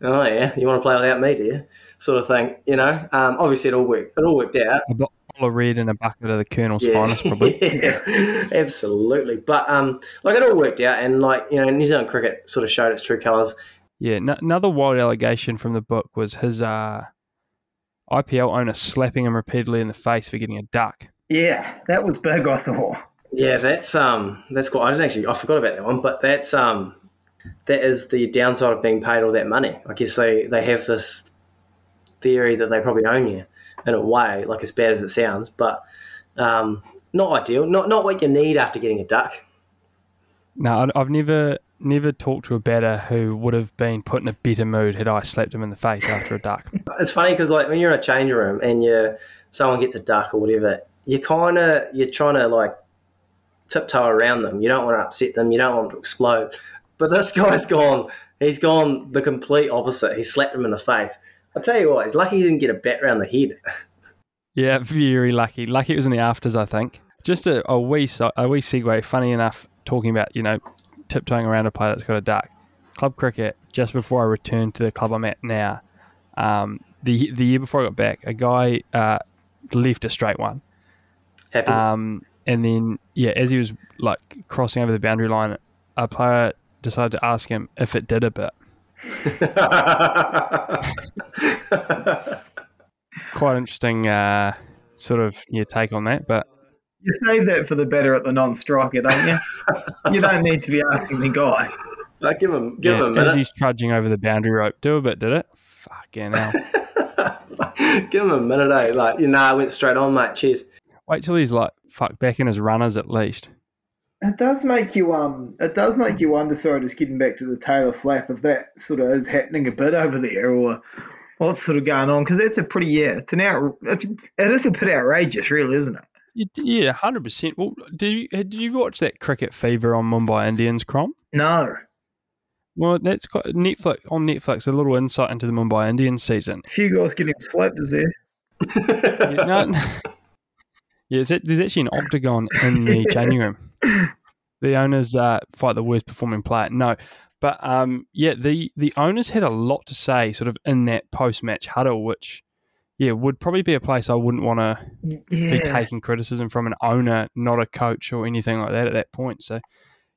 "Oh yeah, you want to play without me, do you?" Sort of thing, you know. Um, obviously, it all worked. It all worked out. A bottle of red and a bucket of the Colonel's yeah. finest, probably. [LAUGHS] yeah, absolutely. But um, like it all worked out, and like you know, New Zealand cricket sort of showed its true colours. Yeah, n- another wild allegation from the book was his uh, IPL owner slapping him repeatedly in the face for getting a duck. Yeah, that was big. I thought. Yeah, that's um, that's cool. I didn't actually, I forgot about that one, but that's um, that is the downside of being paid all that money. I guess they they have this theory that they probably own you in a way, like as bad as it sounds, but um, not ideal. Not not what you need after getting a duck. No, I've never never talked to a batter who would have been put in a better mood had I slapped him in the face after a duck. [LAUGHS] It's funny because like when you're in a change room and you someone gets a duck or whatever, you kind of you're trying to like tiptoe around them. You don't want to upset them. You don't want to explode. But this [LAUGHS] guy's gone. He's gone the complete opposite. He slapped him in the face. I tell you what, he's lucky he didn't get a bat around the head. [LAUGHS] yeah, very lucky. Lucky it was in the afters, I think. Just a, a wee a wee segue. Funny enough, talking about you know tiptoeing around a player that's got a duck. Club cricket, just before I returned to the club I'm at now, um, the the year before I got back, a guy uh, left a straight one. Happens. Um, and then yeah, as he was like crossing over the boundary line, a player decided to ask him if it did a bit. [LAUGHS] Quite interesting, uh, sort of your take on that, but You save that for the better at the non-striker, don't you? you don't need to be asking the guy. Like, give him, give yeah, him a as he's trudging over the boundary rope, do a bit, did it? Fucking hell. [LAUGHS] give him a minute, eh? Like, you know, I went straight on, mate. Cheers. Wait till he's like fuck back in his runners at least. It does make you um. It does make you wonder. Sorry, just getting back to the Taylor slap, if that sort of is happening a bit over there, or what's sort of going on? Because that's a pretty yeah. It's an out. It's it is a bit outrageous, really, isn't it? You Yeah, hundred percent. Well, do you did you watch that cricket fever on Mumbai Indians, Crom? No, Well, that's got Netflix on Netflix. A little insight into the Mumbai Indians season. a few guys getting slapped is there. Yeah, no, no. yeah there's actually an octagon in the [LAUGHS] changing room. The owners uh, fight the worst performing player. No, but um, yeah, the the owners had a lot to say, sort of in that post match huddle, which yeah would probably be a place I wouldn't want to be taking criticism from an owner, not a coach or anything like that at that point. So,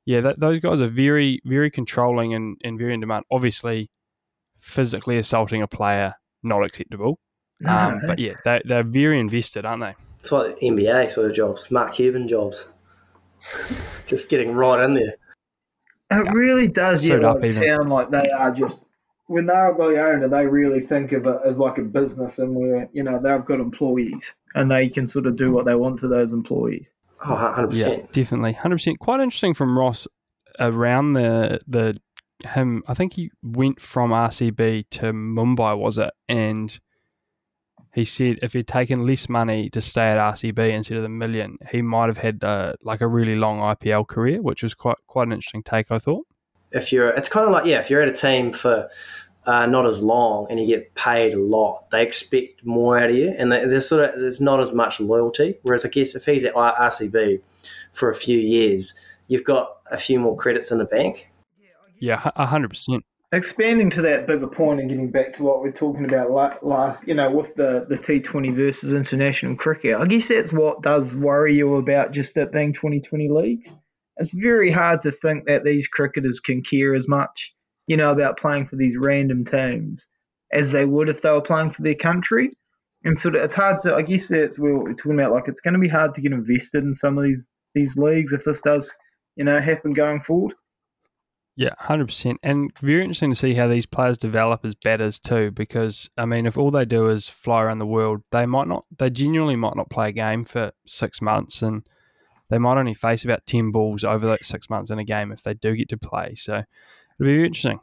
yeah, that, those guys are very, very controlling and, and very in demand. Obviously, physically assaulting a player, not acceptable. No, um, but yeah, they, they're very invested, aren't they? It's like NBA sort of jobs, Mark Cuban jobs. [LAUGHS] Just getting right in there. It really does, yeah, Suit up sound like they are just when they're the owner, they really think of it as like a business, and where you know they've got employees and they can sort of do what they want to those employees. Oh, 100%. Yeah, definitely, hundred percent. Quite interesting from Ross around the the him. I think he went from RCB to Mumbai, was it? And he said if he'd taken less money to stay at RCB instead of the million, he might have had uh, like a really long IPL career, which was quite quite an interesting take. I thought. If you're it's kind of like yeah if you're at a team for uh, not as long and you get paid a lot they expect more out of you and they- there's sort of there's not as much loyalty whereas i guess if he's at rcb for a few years you've got a few more credits in the bank Yeah, a hundred percent. Expanding to that bigger point and getting back to what we're talking about last, you know, with the, the T20 versus international cricket, I guess that's what does worry you about just it being 2020 leagues. It's very hard to think that these cricketers can care as much, you know, about playing for these random teams as they would if they were playing for their country. And sort of, it's hard to, I guess that's what we're talking about. Like, it's going to be hard to get invested in some of these these leagues if this does, you know, happen going forward. Yeah, hundred percent, and very interesting to see how these players develop as batters too. Because I mean, if all they do is fly around the world, they might not. They genuinely might not play a game for six months, and they might only face about ten balls over that six months in a game if they do get to play. So it'll be interesting.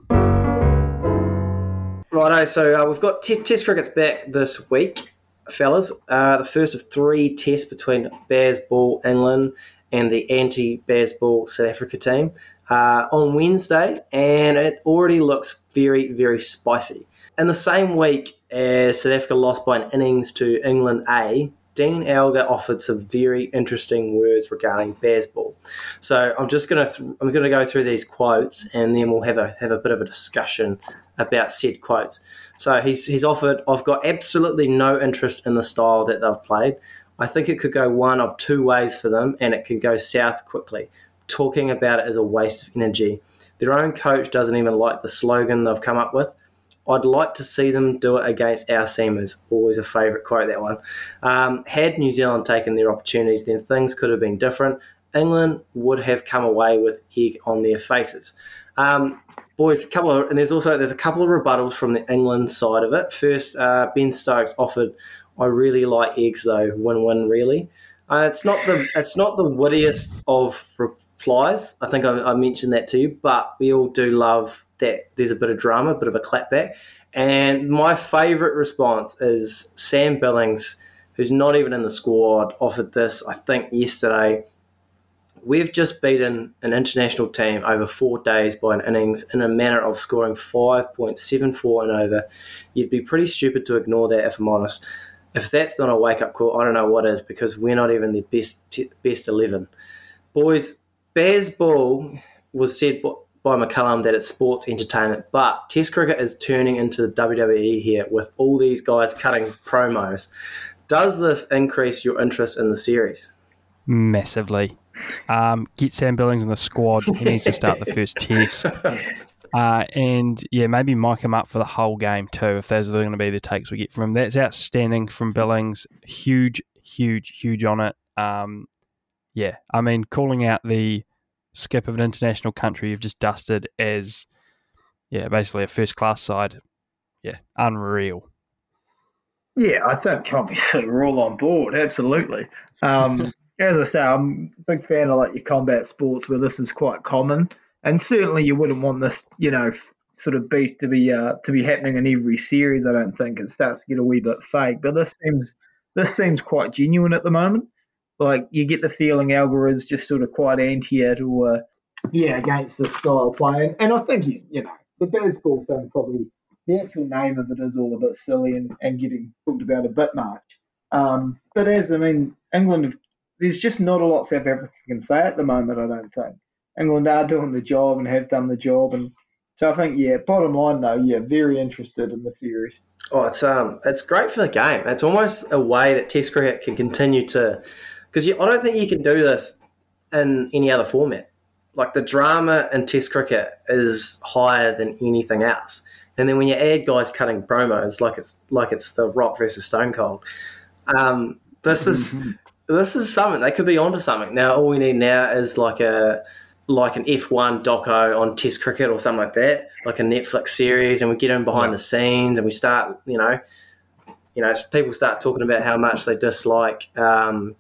Righto, so uh, we've got t- Test cricket's back this week, fellas. Uh, the first of three tests between Bazball England and the anti-Bazball South Africa team uh, on Wednesday, and it already looks very, very spicy. In the same week as South Africa lost by an innings to England A, Dean Elgar offered some very interesting words regarding Bazball. So I'm just gonna th- I'm gonna go through these quotes, and then we'll have a have a bit of a discussion about said quotes. So he's he's offered. I've got absolutely no interest in the style that they've played. I think it could go one of two ways for them, and it can go south quickly. Talking about it is a waste of energy. Their own coach doesn't even like the slogan they've come up with. I'd like to see them do it against our seamers. Always a favourite quote, that one. Um, had New Zealand taken their opportunities, then things could have been different. England would have come away with egg on their faces. Um, boys, a couple of, and there's also there's a couple of rebuttals from the England side of it. First, uh, Ben Stokes offered, "I really like eggs though, win-win really." Uh, it's not the it's not the wittiest of replies. I think I, I mentioned that to you, but we all do love that there's a bit of drama, a bit of a clapback. And my favourite response is Sam Billings, who's not even in the squad, offered this, I think, yesterday. We've just beaten an international team over four days by an innings in a manner of scoring 5.74 and over. You'd be pretty stupid to ignore that, if I'm honest. If that's not a wake up call, I don't know what is because we're not even the best best 11. Boys, Baz Ball was said by McCullum that it's sports entertainment, but Test cricket is turning into the WWE here with all these guys cutting promos. Does this increase your interest in the series? massively. Um, get Sam Billings in the squad. He needs to start the first [LAUGHS] test. Uh, and yeah, maybe mic him up for the whole game too, if those are going to be the takes we get from him. That's outstanding from Billings. Huge, huge, huge on it. Um, yeah, I mean, calling out the skip of an international country you've just dusted as, yeah, basically a first class side. Yeah, unreal. Yeah, I think obviously we're all on board. Absolutely. Um, [LAUGHS] as I say, I'm a big fan of like your combat sports where this is quite common, and certainly you wouldn't want this, you know, sort of beef to be uh, to be happening in every series. I don't think it starts to get a wee bit fake, but this seems this seems quite genuine at the moment. Like you get the feeling Elgar is just sort of quite anti it or yeah against the style of play, and, and I think he's you know the Bazball thing probably the actual name of it is all a bit silly and, and getting talked about a bit much. Um, but as I mean, England, have, there's just not a lot South Africa can say at the moment. I don't think England are doing the job and have done the job, and so I think yeah. Bottom line though, yeah, very interested in the series. Oh, it's um, it's great for the game. It's almost a way that Test cricket can continue to, because I don't think you can do this in any other format. Like the drama in Test cricket is higher than anything else. And then when you add guys cutting promos, like it's like it's the Rock versus Stone Cold, um, this is this is something they could be onto something. Now all we need now is like a like an F one doco on Test cricket or something like that, like a Netflix series, and we get in behind the scenes and we start, you know, you know, people start talking about how much they dislike um,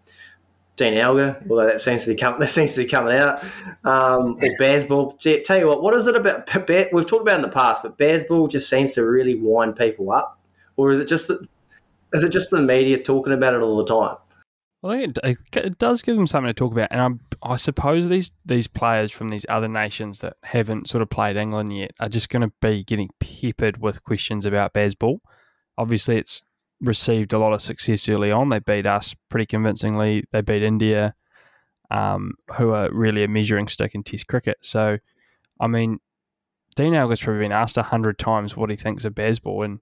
Dean Elgar, although that seems to be coming, [LAUGHS] that seems to be coming out. Um, or Bazball. Tell you what, what is it about? [LAUGHS] We've talked about it in the past, but Bazball just seems to really wind people up, or is it just the, is it just the media talking about it all the time? I think it, it does give them something to talk about, and I'm, I suppose these these players from these other nations that haven't sort of played England yet are just going to be getting peppered with questions about Bazball. Obviously, it's received a lot of success early on. They beat us pretty convincingly. They beat India, um, who are really a measuring stick in Test cricket. So, I mean, Dean Elgar's probably been asked a hundred times what he thinks of Bazball, and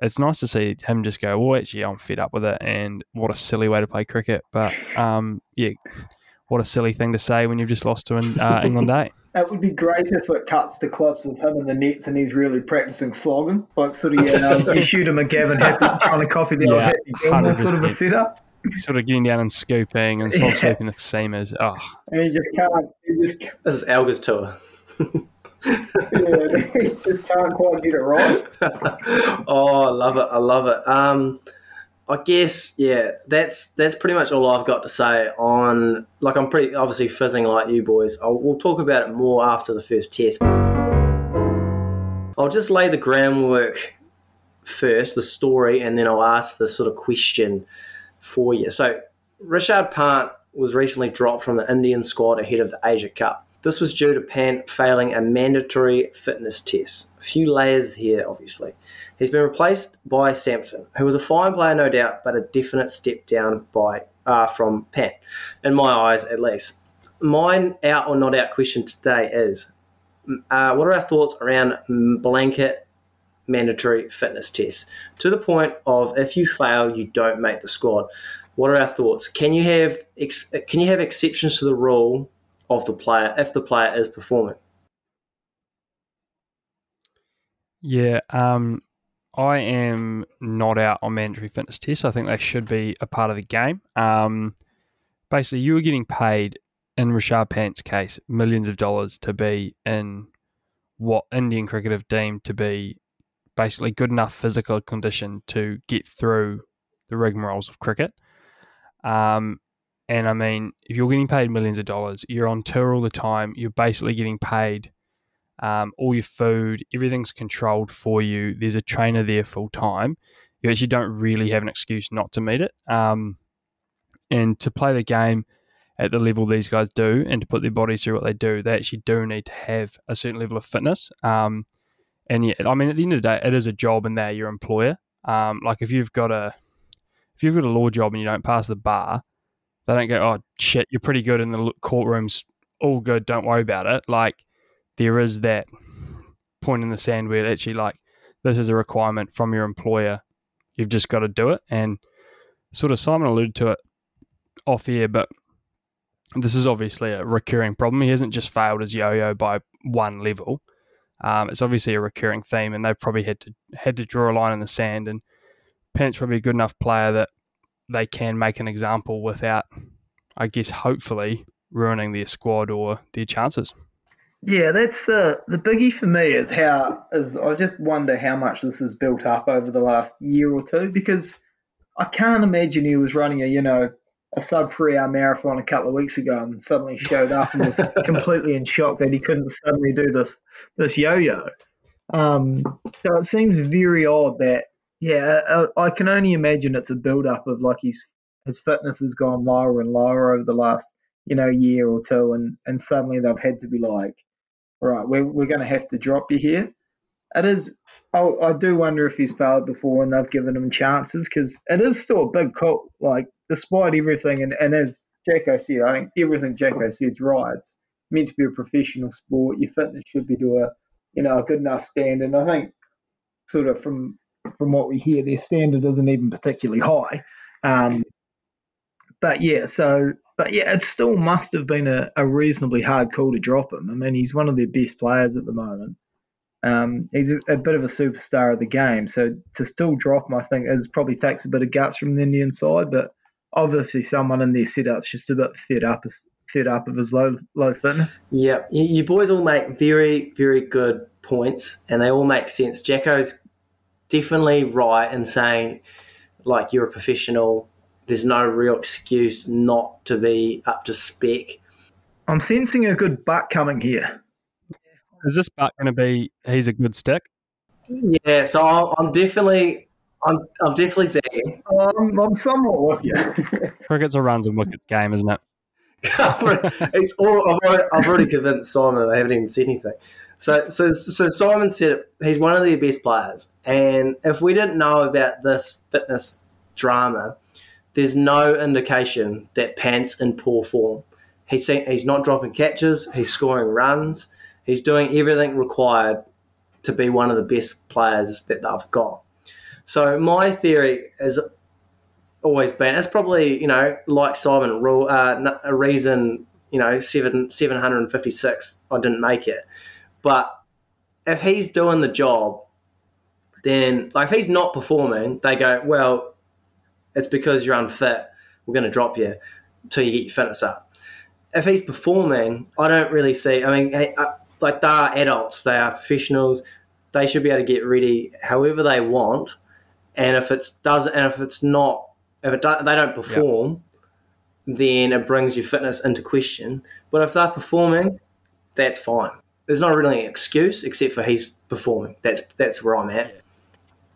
it's nice to see him just go, "Well, actually, I'm fed up with it," and what a silly way to play cricket. But um, yeah, what a silly thing to say when you've just lost to an, uh, [LAUGHS] England A. It would be great if it cuts to clips of him in the nets and he's really practicing slogan, like sort of you, know, you shoot him a Gavin Happy trying to copy the old Yeah, Happy Gilmore sort of a 100%. setup, Sort of getting down and scooping and slog [LAUGHS] Yeah. sweeping the same as Oh, and he just can't, he just, This is Elgar's tour. [LAUGHS] yeah, he just can't quite get it right. [LAUGHS] oh, I love it. I love it. Um, I guess yeah, that's that's pretty much all I've got to say on. Like I'm pretty obviously fizzing like you boys. I'll, we'll talk about it more after the first test. I'll just lay the groundwork first, the story, and then I'll ask the sort of question for you. So Rishabh Pant was recently dropped from the Indian squad ahead of the Asia Cup. This was due to Pant failing a mandatory fitness test. A few layers here, obviously. He's been replaced by Samson, who was a fine player, no doubt, but a definite step down by uh, from Pant, in my eyes at least. Mine out or not out question today is uh, what are our thoughts around blanket mandatory fitness tests to the point of if you fail, you don't make the squad. What are our thoughts? Can you have ex- can you have exceptions to the rule of the player if the player is performing? Yeah, um, I am not out on mandatory fitness tests. I think they should be a part of the game. Um, basically, you were getting paid in Rishabh Pant's case millions of dollars to be in what Indian cricket have deemed to be basically good enough physical condition to get through the rigmaroles of cricket. Um, and I mean, if you're getting paid millions of dollars, you're on tour all the time. You're basically getting paid um, all your food, everything's controlled for you. There's a trainer there full time. You actually don't really have an excuse not to meet it. Um, and to play the game at the level these guys do and to put their bodies through what they do, they actually do need to have a certain level of fitness. Um, and yeah, I mean, at the end of the day, it is a job and they're your employer. Um, like if you've got a if you've got a law job and you don't pass the bar, they don't go, "Oh shit, you're pretty good in the courtrooms, all good, don't worry about it." Like there is that point in the sand where it actually like this is a requirement from your employer. You've just got to do it. And sort of Simon alluded to it off air, but this is obviously a recurring problem. He hasn't just failed his yo-yo by one level. Um, it's obviously a recurring theme, and they've probably had to had to draw a line in the sand. And Pant's probably a good enough player that they can make an example without, I guess, hopefully ruining their squad or their chances. Yeah, that's the the biggie for me is how is I just wonder how much this has built up over the last year or two because I can't imagine he was running a you know a sub three hour marathon a couple of weeks ago and suddenly showed up and was [LAUGHS] completely in shock that he couldn't suddenly do this this yo yo. Um, so it seems very odd that yeah, I, uh, I can only imagine it's a build up of like his his fitness has gone lower and lower over the last you know year or two, and and suddenly they've had to be like, right, we're we're going to have to drop you here. It is. I, I do wonder if he's failed before and they've given him chances because it is still a big call. Like despite everything, and, and as Jacko said, I think everything Jacko said's right. Meant to be a professional sport. Your fitness should be to a you know a good enough standard. And I think sort of from from what we hear, their standard isn't even particularly high. Um, but yeah, so but yeah, it still must have been a, a, reasonably hard call to drop him. I mean, he's one of their best players at the moment. Um, he's a, a, bit of a superstar of the game, so to still drop him, I think, is probably takes a bit of guts from the Indian side. But obviously, someone in their setup's just a bit fed up, fed up of his low low fitness. Yeah, you, you boys all make very very good points, and they all make sense. Jacko's definitely right in saying, like, you're a professional. There's no real excuse not to be up to spec. I'm sensing a good butt coming here. Is this butt going to be? He's a good stick. Yeah, so I'm definitely, I'm, I'm definitely saying. Um, I'm somewhat with you. [LAUGHS] Cricket's a runs and wickets game, isn't it? [LAUGHS] it's all, I've, already, I've already convinced Simon. I haven't even said anything. So, so, so Simon said he's one of their best players, and if we didn't know about this fitness drama, there's no indication that Pant's in poor form. He's he's not dropping catches. He's scoring runs. He's doing everything required to be one of the best players that they've got. So my theory has always been it's probably you know like Simon uh, a reason you know seven seven hundred and fifty six I didn't make it but if he's doing the job, then like if he's not performing, they go, well, it's because you're unfit. We're going to drop you until you get your fitness up. If he's performing, I don't really see. I mean, uh, like they are adults, they are professionals. They should be able to get ready however they want. And if it's doesn't, and if it's not, if it does, they don't perform, yep. then it brings your fitness into question. But if they're performing, that's fine there's not really an excuse except for he's performing. That's that's where I'm at.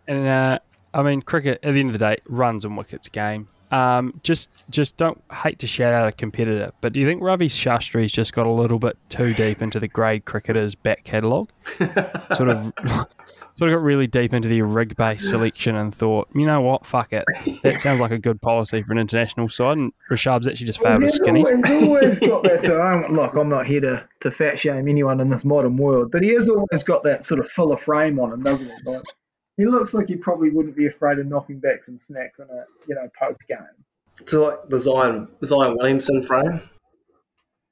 And uh, I mean, cricket at the end of the day, runs and wickets game. Um, just just don't hate to shout out a competitor, but do you think Ravi Shastri's just got a little bit too deep into the grade cricketers' back catalogue? [LAUGHS] sort of sort of got really deep into the rig based selection and thought, you know what, fuck it. That sounds like a good policy for an international side. And Rishabh's actually just failed well, his skinnies. He's always got that. So [LAUGHS] I'm, look, I'm not here to, to fat shame anyone in this modern world, but he has always got that sort of fuller frame on him, doesn't he? Like, he looks like he probably wouldn't be afraid of knocking back some snacks in a you know post game. It's like the Zion Zion Williamson frame.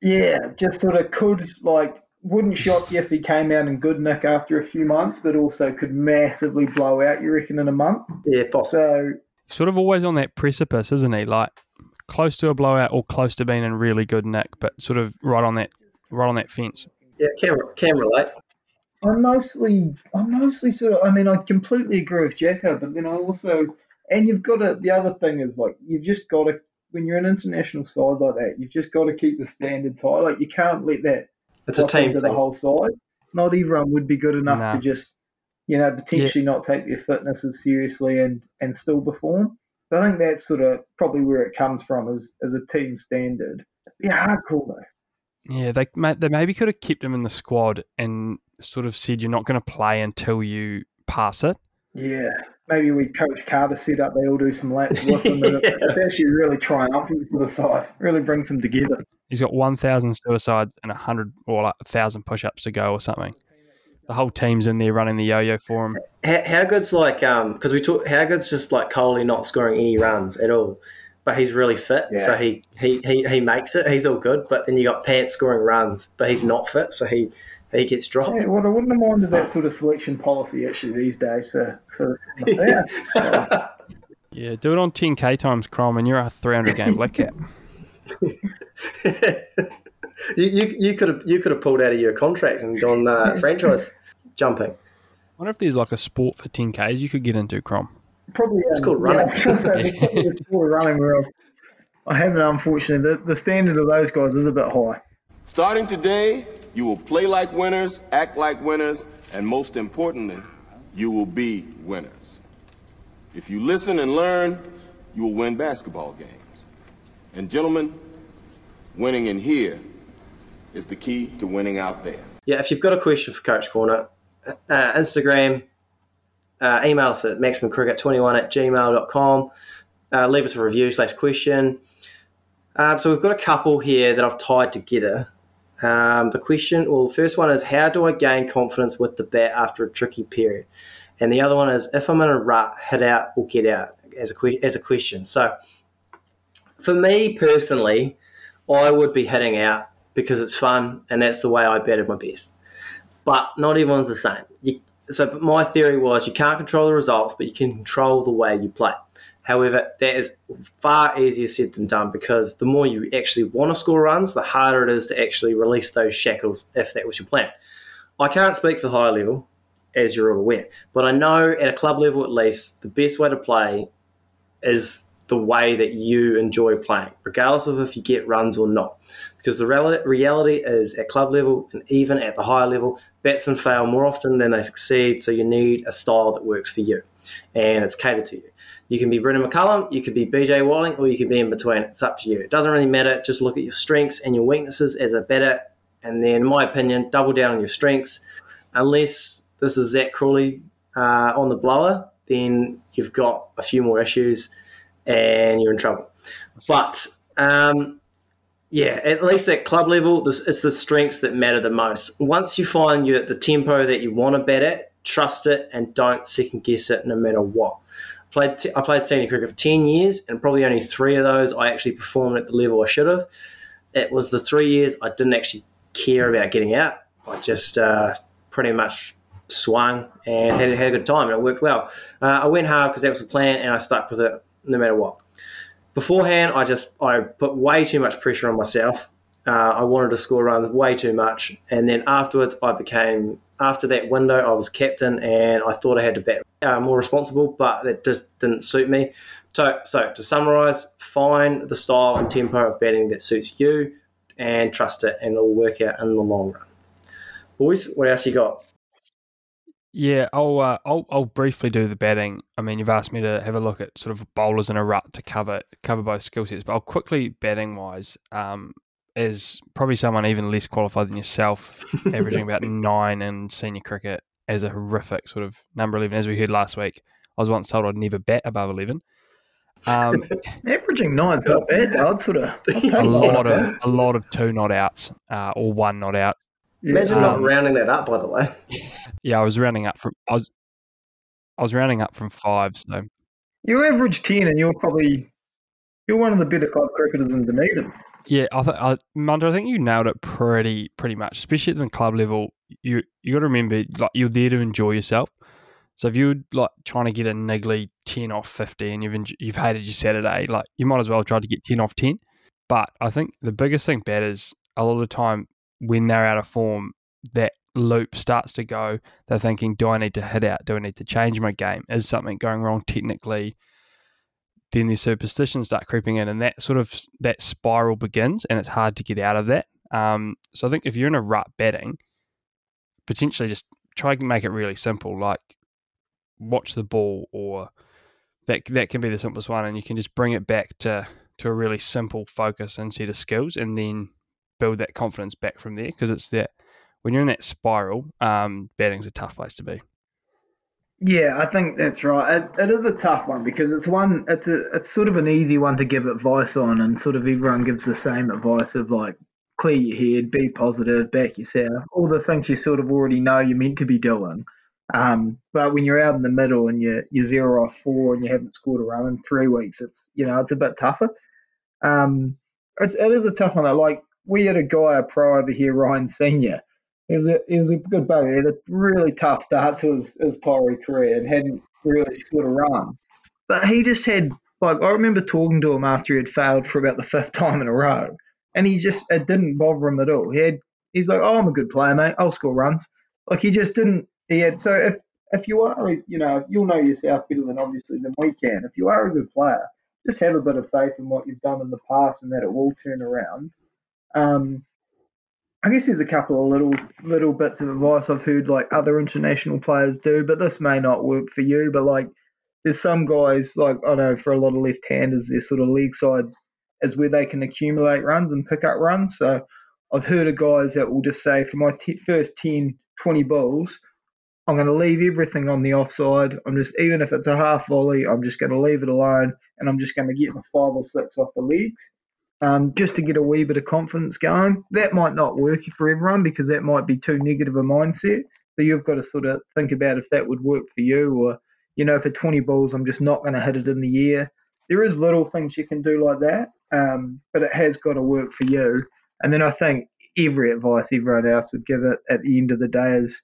Yeah, just sort of could like wouldn't shock you if he came out in good nick after a few months, but also could massively blow out, you reckon, in a month? Yeah, possibly. So, sort of always on that precipice, isn't he? Like close to a blowout or close to being in really good nick, but sort of right on that right on that fence. Yeah, can, can relate. I'm mostly, I'm mostly sort of. I mean, I completely agree with Jacko, but then I also, and you've got to. The other thing is like you've just got to when you're an international side like that, you've just got to keep the standards high. Like you can't let that it's a team to the whole side. Not everyone would be good enough no. to just, you know, potentially yeah. not take their fitness as seriously and and still perform. So I think that's sort of probably where it comes from as as a team standard. Yeah, hard call though. Yeah, they they maybe could have kept him in the squad and sort of said you're not going to play until you pass it. Yeah, maybe we coach Carter set up. They all do some laps with him. yeah. [LAUGHS] It's actually really triumphant for the side. Really brings them together. He's got 1,000 suicides and 100 or like 1,000 push ups to go or something. The whole team's in there running the yo yo for him. How, how good's like, um, because we talk, how good's just like Kohli not scoring any runs at all. But he's really fit, so he, he, he, he makes it. He's all good. But then you got Pants scoring runs, but he's not fit, so he, he gets dropped. Yeah, well, I wouldn't have minded that sort of selection policy actually these days for, for [LAUGHS] yeah. Yeah, do it on 10k times Crom, and you're a 300 game black cap. [LAUGHS] you, you, you could have you could have pulled out of your contract and gone uh, franchise jumping. I wonder if there's like a sport for 10ks you could get into, Crom. Probably um, called yeah, running. I was say, there's probably a sport of running where I've- I haven't, unfortunately. The, the standard of those guys is a bit high. Starting today, you will play like winners, act like winners, and most importantly, you will be winners. If you listen and learn, you will win basketball games. And gentlemen, winning in here is the key to winning out there. Yeah, if you've got a question for Coach Corner, uh, Instagram, uh, email us at maximumcricket21 at gmail.com. Uh, leave us a review slash question. Um, so we've got a couple here that I've tied together. Um, the question, well, the first one is how do I gain confidence with the bat after a tricky period? And the other one is if I'm in a rut, hit out or get out as a, que- as a question. So for me personally, I would be hitting out because it's fun and that's the way I batted my best. But not everyone's the same. You, so my theory was you can't control the results, but you can control the way you play. However, that is far easier said than done because the more you actually want to score runs, the harder it is to actually release those shackles if that was your plan. I can't speak for the higher level, as you're all aware, but I know at a club level at least, the best way to play is the way that you enjoy playing, regardless of if you get runs or not. Because the reality is at club level and even at the higher level, batsmen fail more often than they succeed, so you need a style that works for you and it's catered to you. You can be Brendan McCullum, you could be BJ Watling, or you can be in between. It's up to you. It doesn't really matter. Just look at your strengths and your weaknesses as a batter, and then, in my opinion, double down on your strengths. Unless this is Zak Crawley uh, on the blower, then you've got a few more issues and you're in trouble. But um, yeah, at least at club level, it's the strengths that matter the most. Once you find you at the tempo that you want to bet at, trust it and don't second guess it no matter what. Played t- I played senior cricket for 10 years, and probably only three of those I actually performed at the level I should have. It was the three years I didn't actually care about getting out. I just uh, pretty much swung and had, had a good time, and it worked well. Uh, I went hard because that was the plan, and I stuck with it no matter what. Beforehand, I just I put way too much pressure on myself. Uh, I wanted to score runs way too much, and then afterwards, I became after that window, I was captain, and I thought I had to bat uh, more responsible, but that just didn't suit me. So, so to summarise, find the style and tempo of batting that suits you, and trust it, and it'll work out in the long run. Boys, what else you got? Yeah, I'll, uh, I'll I'll briefly do the batting. I mean, you've asked me to have a look at sort of bowlers in a rut to cover cover both skill sets, but I'll quickly batting wise. Um, as probably someone even less qualified than yourself, [LAUGHS] averaging about nine in senior cricket as a horrific sort of number eleven, as we heard last week. I was once told I'd never bat above eleven. Um, [LAUGHS] Averaging nine's not bad. I'd sort of I'd [LAUGHS] a lot of a lot of two not outs uh, or one not out. Imagine not Um, rounding that up, by the way. [LAUGHS] Yeah, I was rounding up from I was I was rounding up from five, so You average ten, and you're probably you're one of the better club cricketers in Dunedin. Yeah, I think I, Munter, I think you nailed it pretty pretty much. Especially at the club level, you you got to remember like you're there to enjoy yourself. So if you're like trying to get a niggly ten off fifty and you've enj- you've hated your Saturday, like you might as well try to get ten off ten. But I think the biggest thing bad is a lot of the time when they're out of form, that loop starts to go. They're thinking, do I need to hit out? Do I need to change my game? Is something going wrong technically? then their superstitions start creeping in, and that sort of that spiral begins, and it's hard to get out of that. Um, so I think if you're in a rut batting, potentially just try and make it really simple, like watch the ball, or that that can be the simplest one, and you can just bring it back to to a really simple focus and set of skills, and then build that confidence back from there. Because it's that when you're in that spiral, um, batting's a tough place to be. Yeah, I think that's right. It, it is a tough one because it's one. It's a. It's sort of an easy one to give advice on, and sort of everyone gives the same advice of like clear your head, be positive, back yourself, all the things you sort of already know you're meant to be doing. Um, but when you're out in the middle and you're, you're zero off four and you haven't scored a run in three weeks, it's you know it's a bit tougher. Um, it's, it is a tough one. Though. Like we had a guy, pro over here, Ryan Senior. He was a he was a good bugger. He had a really tough start to his, his Tory career and hadn't really scored a run. But he just had like I remember talking to him after he had failed for about the fifth [LAUGHS] time in a row, and he just it didn't bother him at all. He had he's like, oh, I'm a good player, mate. I'll score runs. Like he just didn't. He had so if if you are, you know, you'll know yourself better than obviously than we can. If you are a good player, just have a bit of faith in what you've done in the past and that it will turn around. Um, I guess there's a couple of little little bits of advice I've heard like other international players do, but this may not work for you. But like, there's some guys like I know for a lot of left-handers, their sort of leg side is where they can accumulate runs and pick up runs. So I've heard of guys that will just say for my t- first 10, 20 balls, I'm going to leave everything on the offside. I'm just even if it's a half volley, I'm just going to leave it alone, and I'm just going to get my five or six off the legs um, just to get a wee bit of confidence going. That might not work for everyone because that might be too negative a mindset. So you've got to sort of think about if that would work for you, or you know, for 20 balls, I'm just not going to hit it in the air. There is little things you can do like that, um, but it has got to work for you. And then I think every advice everyone else would give it at the end of the day is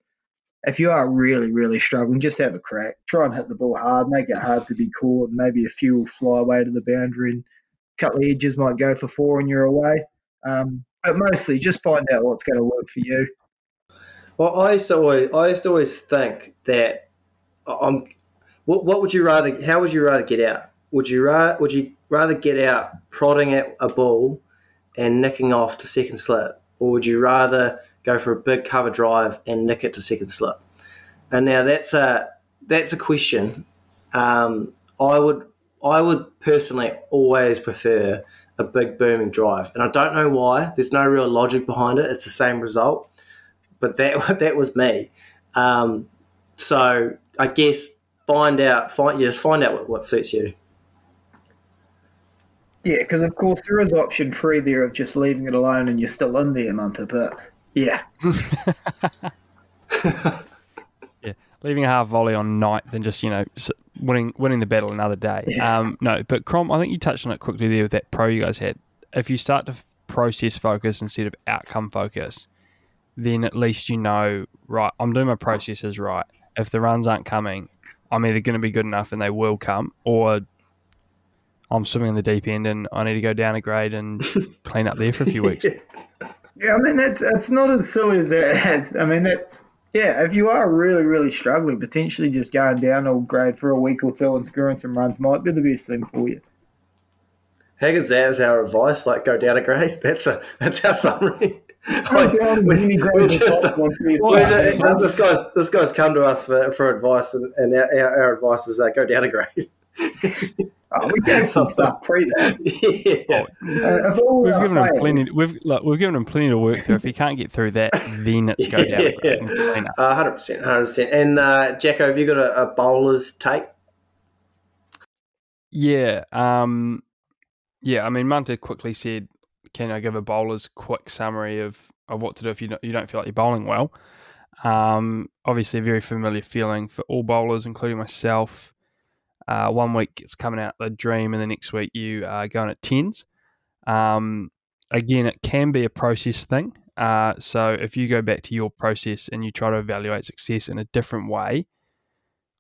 if you are really, really struggling, just have a crack. Try and hit the ball hard, make it hard to be caught, maybe a few will fly away to the boundary and couple of edges might go for four and you're away. Um, but mostly just find out what's going to work for you. Well, I used to always, I used to always think that I'm. What, what would you rather? How would you rather get out? Would you rather? Would you rather get out prodding at a ball and nicking off to second slip, or would you rather go for a big cover drive and nick it to second slip? And now that's a that's a question. Um, I would I would personally always prefer a big booming drive, and I don't know why. There's no real logic behind it. It's the same result, but that [LAUGHS] that was me. Um, so I guess find out, find you just find out what, what suits you. Yeah, because of course there is option three there of just leaving it alone and you're still in there, Munter. But yeah. [LAUGHS] [LAUGHS] yeah, leaving a half volley on night and just you know winning winning the battle another day. Yeah. [LAUGHS] Um, no, but Crom, I think you touched on it quickly there with that pro you guys had. If you start to process focus instead of outcome focus, then at least you know, right, I'm doing my processes right. If the runs aren't coming, I'm either going to be good enough and they will come, or I'm swimming in the deep end and I need to go down a grade and [LAUGHS] clean up there for a few weeks. [LAUGHS] Yeah, I mean that's it's not as silly as that. I mean that's yeah, if you are really, really struggling, potentially just going down a grade for a week or two and screwing some runs might be the best thing for you. How is that as our advice? Like go down a grade. [LAUGHS] That's a that's our summary. [LAUGHS] we, just, this guy's this guy's come to us for, for advice, and, and our, our, advice is uh, go down a grade. [LAUGHS] Oh, we gave some [LAUGHS] stuff pre that. Yeah. Uh, we've given him plenty. We've like, we've given him plenty to work through. If he can't get through that, then it's go down yeah. and clean up. Uh, hundred percent, hundred percent. And uh, Jacko, have you got a, a bowler's take? Yeah, um, yeah. I mean, Munter quickly said, "Can I give a bowler's quick summary of, of what to do if you don't, you don't feel like you're bowling well?" Um, obviously, a very familiar feeling for all bowlers, including myself. Uh, one week it's coming out the dream, and the next week you are going at tens. Um, again, it can be a process thing. Uh, so if you go back to your process and you try to evaluate success in a different way,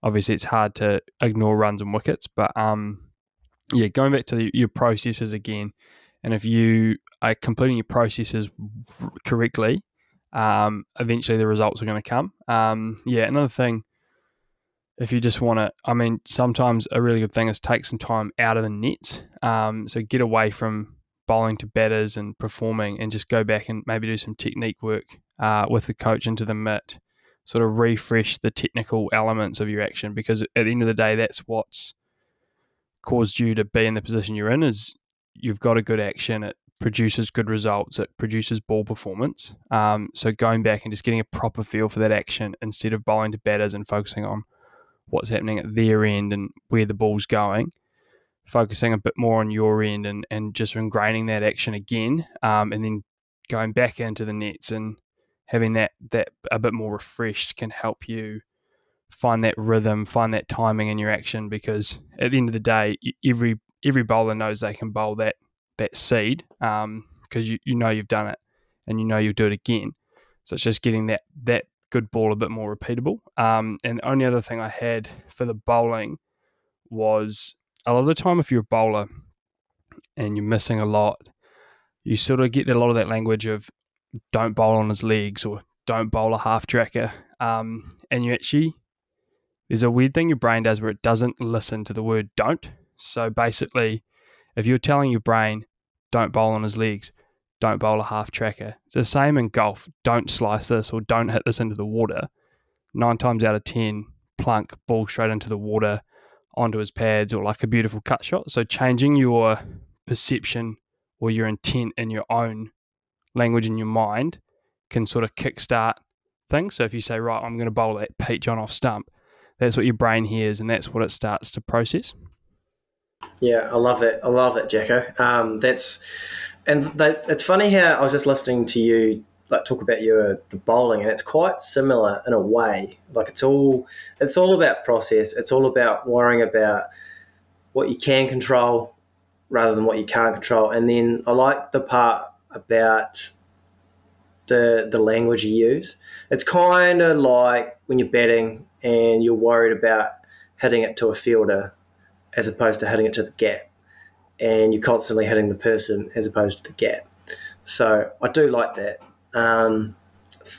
obviously it's hard to ignore runs and wickets. But um, yeah, going back to the, your processes again, and if you are completing your processes correctly, um, eventually the results are going to come. Um, yeah, another thing if you just want to, I mean, sometimes a really good thing is take some time out of the nets. Um, so get away from bowling to batters and performing and just go back and maybe do some technique work uh, with the coach into the mitt, sort of refresh the technical elements of your action because at the end of the day, that's what's caused you to be in the position you're in is you've got a good action, it produces good results, it produces ball performance. Um, so going back and just getting a proper feel for that action instead of bowling to batters and focusing on – what's happening at their end and where the ball's going, focusing a bit more on your end and, and just ingraining that action again, um, and then going back into the nets and having that that a bit more refreshed can help you find that rhythm, find that timing in your action. Because at the end of the day, every every bowler knows they can bowl that that seed because um, you, you know you've done it and you know you'll do it again. So it's just getting that that good ball a bit more repeatable. Um, and only other thing I had for the bowling was a lot of the time if you're a bowler and you're missing a lot, you sort of get a lot of that language of don't bowl on his legs or don't bowl a half tracker. Um, and you actually, there's a weird thing your brain does where it doesn't listen to the word don't. So basically, if you're telling your brain, don't bowl on his legs, don't bowl a half tracker, it's the same in golf. Don't slice this or don't hit this into the water. Nine times out of 10, plunk, ball straight into the water, onto his pads, or like a beautiful cut shot. So changing your perception or your intent in your own language in your mind can sort of kickstart things. So if you say, right, I'm going to bowl that Pete John off stump, that's what your brain hears and that's what it starts to process. Yeah, I love it. I love it, Jacko. Um, that's and that, it's funny how I was just listening to you like talk about your the bowling, and it's quite similar in a way. Like it's all it's all about process. It's all about worrying about what you can control rather than what you can't control. And then I like the part about the the language you use. It's kind of like when you're betting and you're worried about hitting it to a fielder as opposed to hitting it to the gap, and you're constantly hitting the person as opposed to the gap. So I do like that. Um,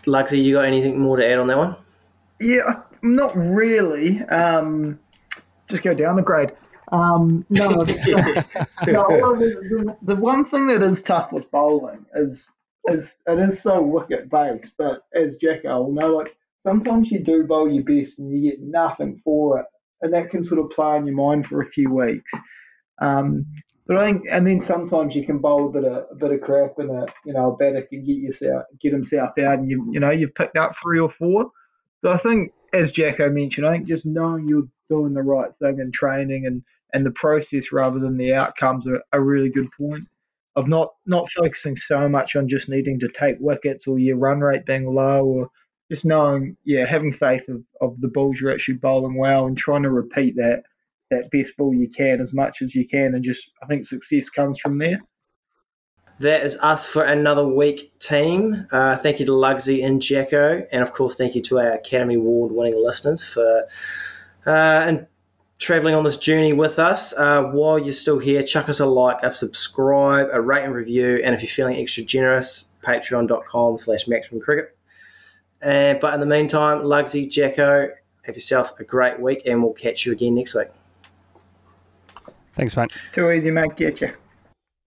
Lugsy, you got anything more to add on that one? Yeah, not really. Um, just go down the grade. Um, no, no [LAUGHS] the, the, one thing that is tough with bowling is is it is so wicket based. But as Jacko will know, like sometimes you do bowl your best and you get nothing for it, and that can sort of play in your mind for a few weeks. Um, but I think, and then sometimes you can bowl a bit of a bit of crap, and a you know a batter can get yourself get himself out, and you you know you've picked up three or four. So I think, as Jacko mentioned, I think just knowing you're doing the right thing and training and and the process rather than the outcomes are a really good point of not not focusing so much on just needing to take wickets or your run rate being low or just knowing yeah having faith of, of the balls you're actually bowling well and trying to repeat that that best ball you can as much as you can and just I think success comes from there. That is us for another week, team. Uh, thank you to Lugsy and Jacko, and of course, thank you to our Academy Award winning listeners for uh, and traveling on this journey with us. Uh, while you're still here, chuck us a like, a subscribe, a rate and review, and if you're feeling extra generous, patreon.com slash maximum cricket. And, but in the meantime, Lugsy, Jacko, have yourselves a great week, and we'll catch you again next week. Thanks, mate. Too easy, mate. Get you.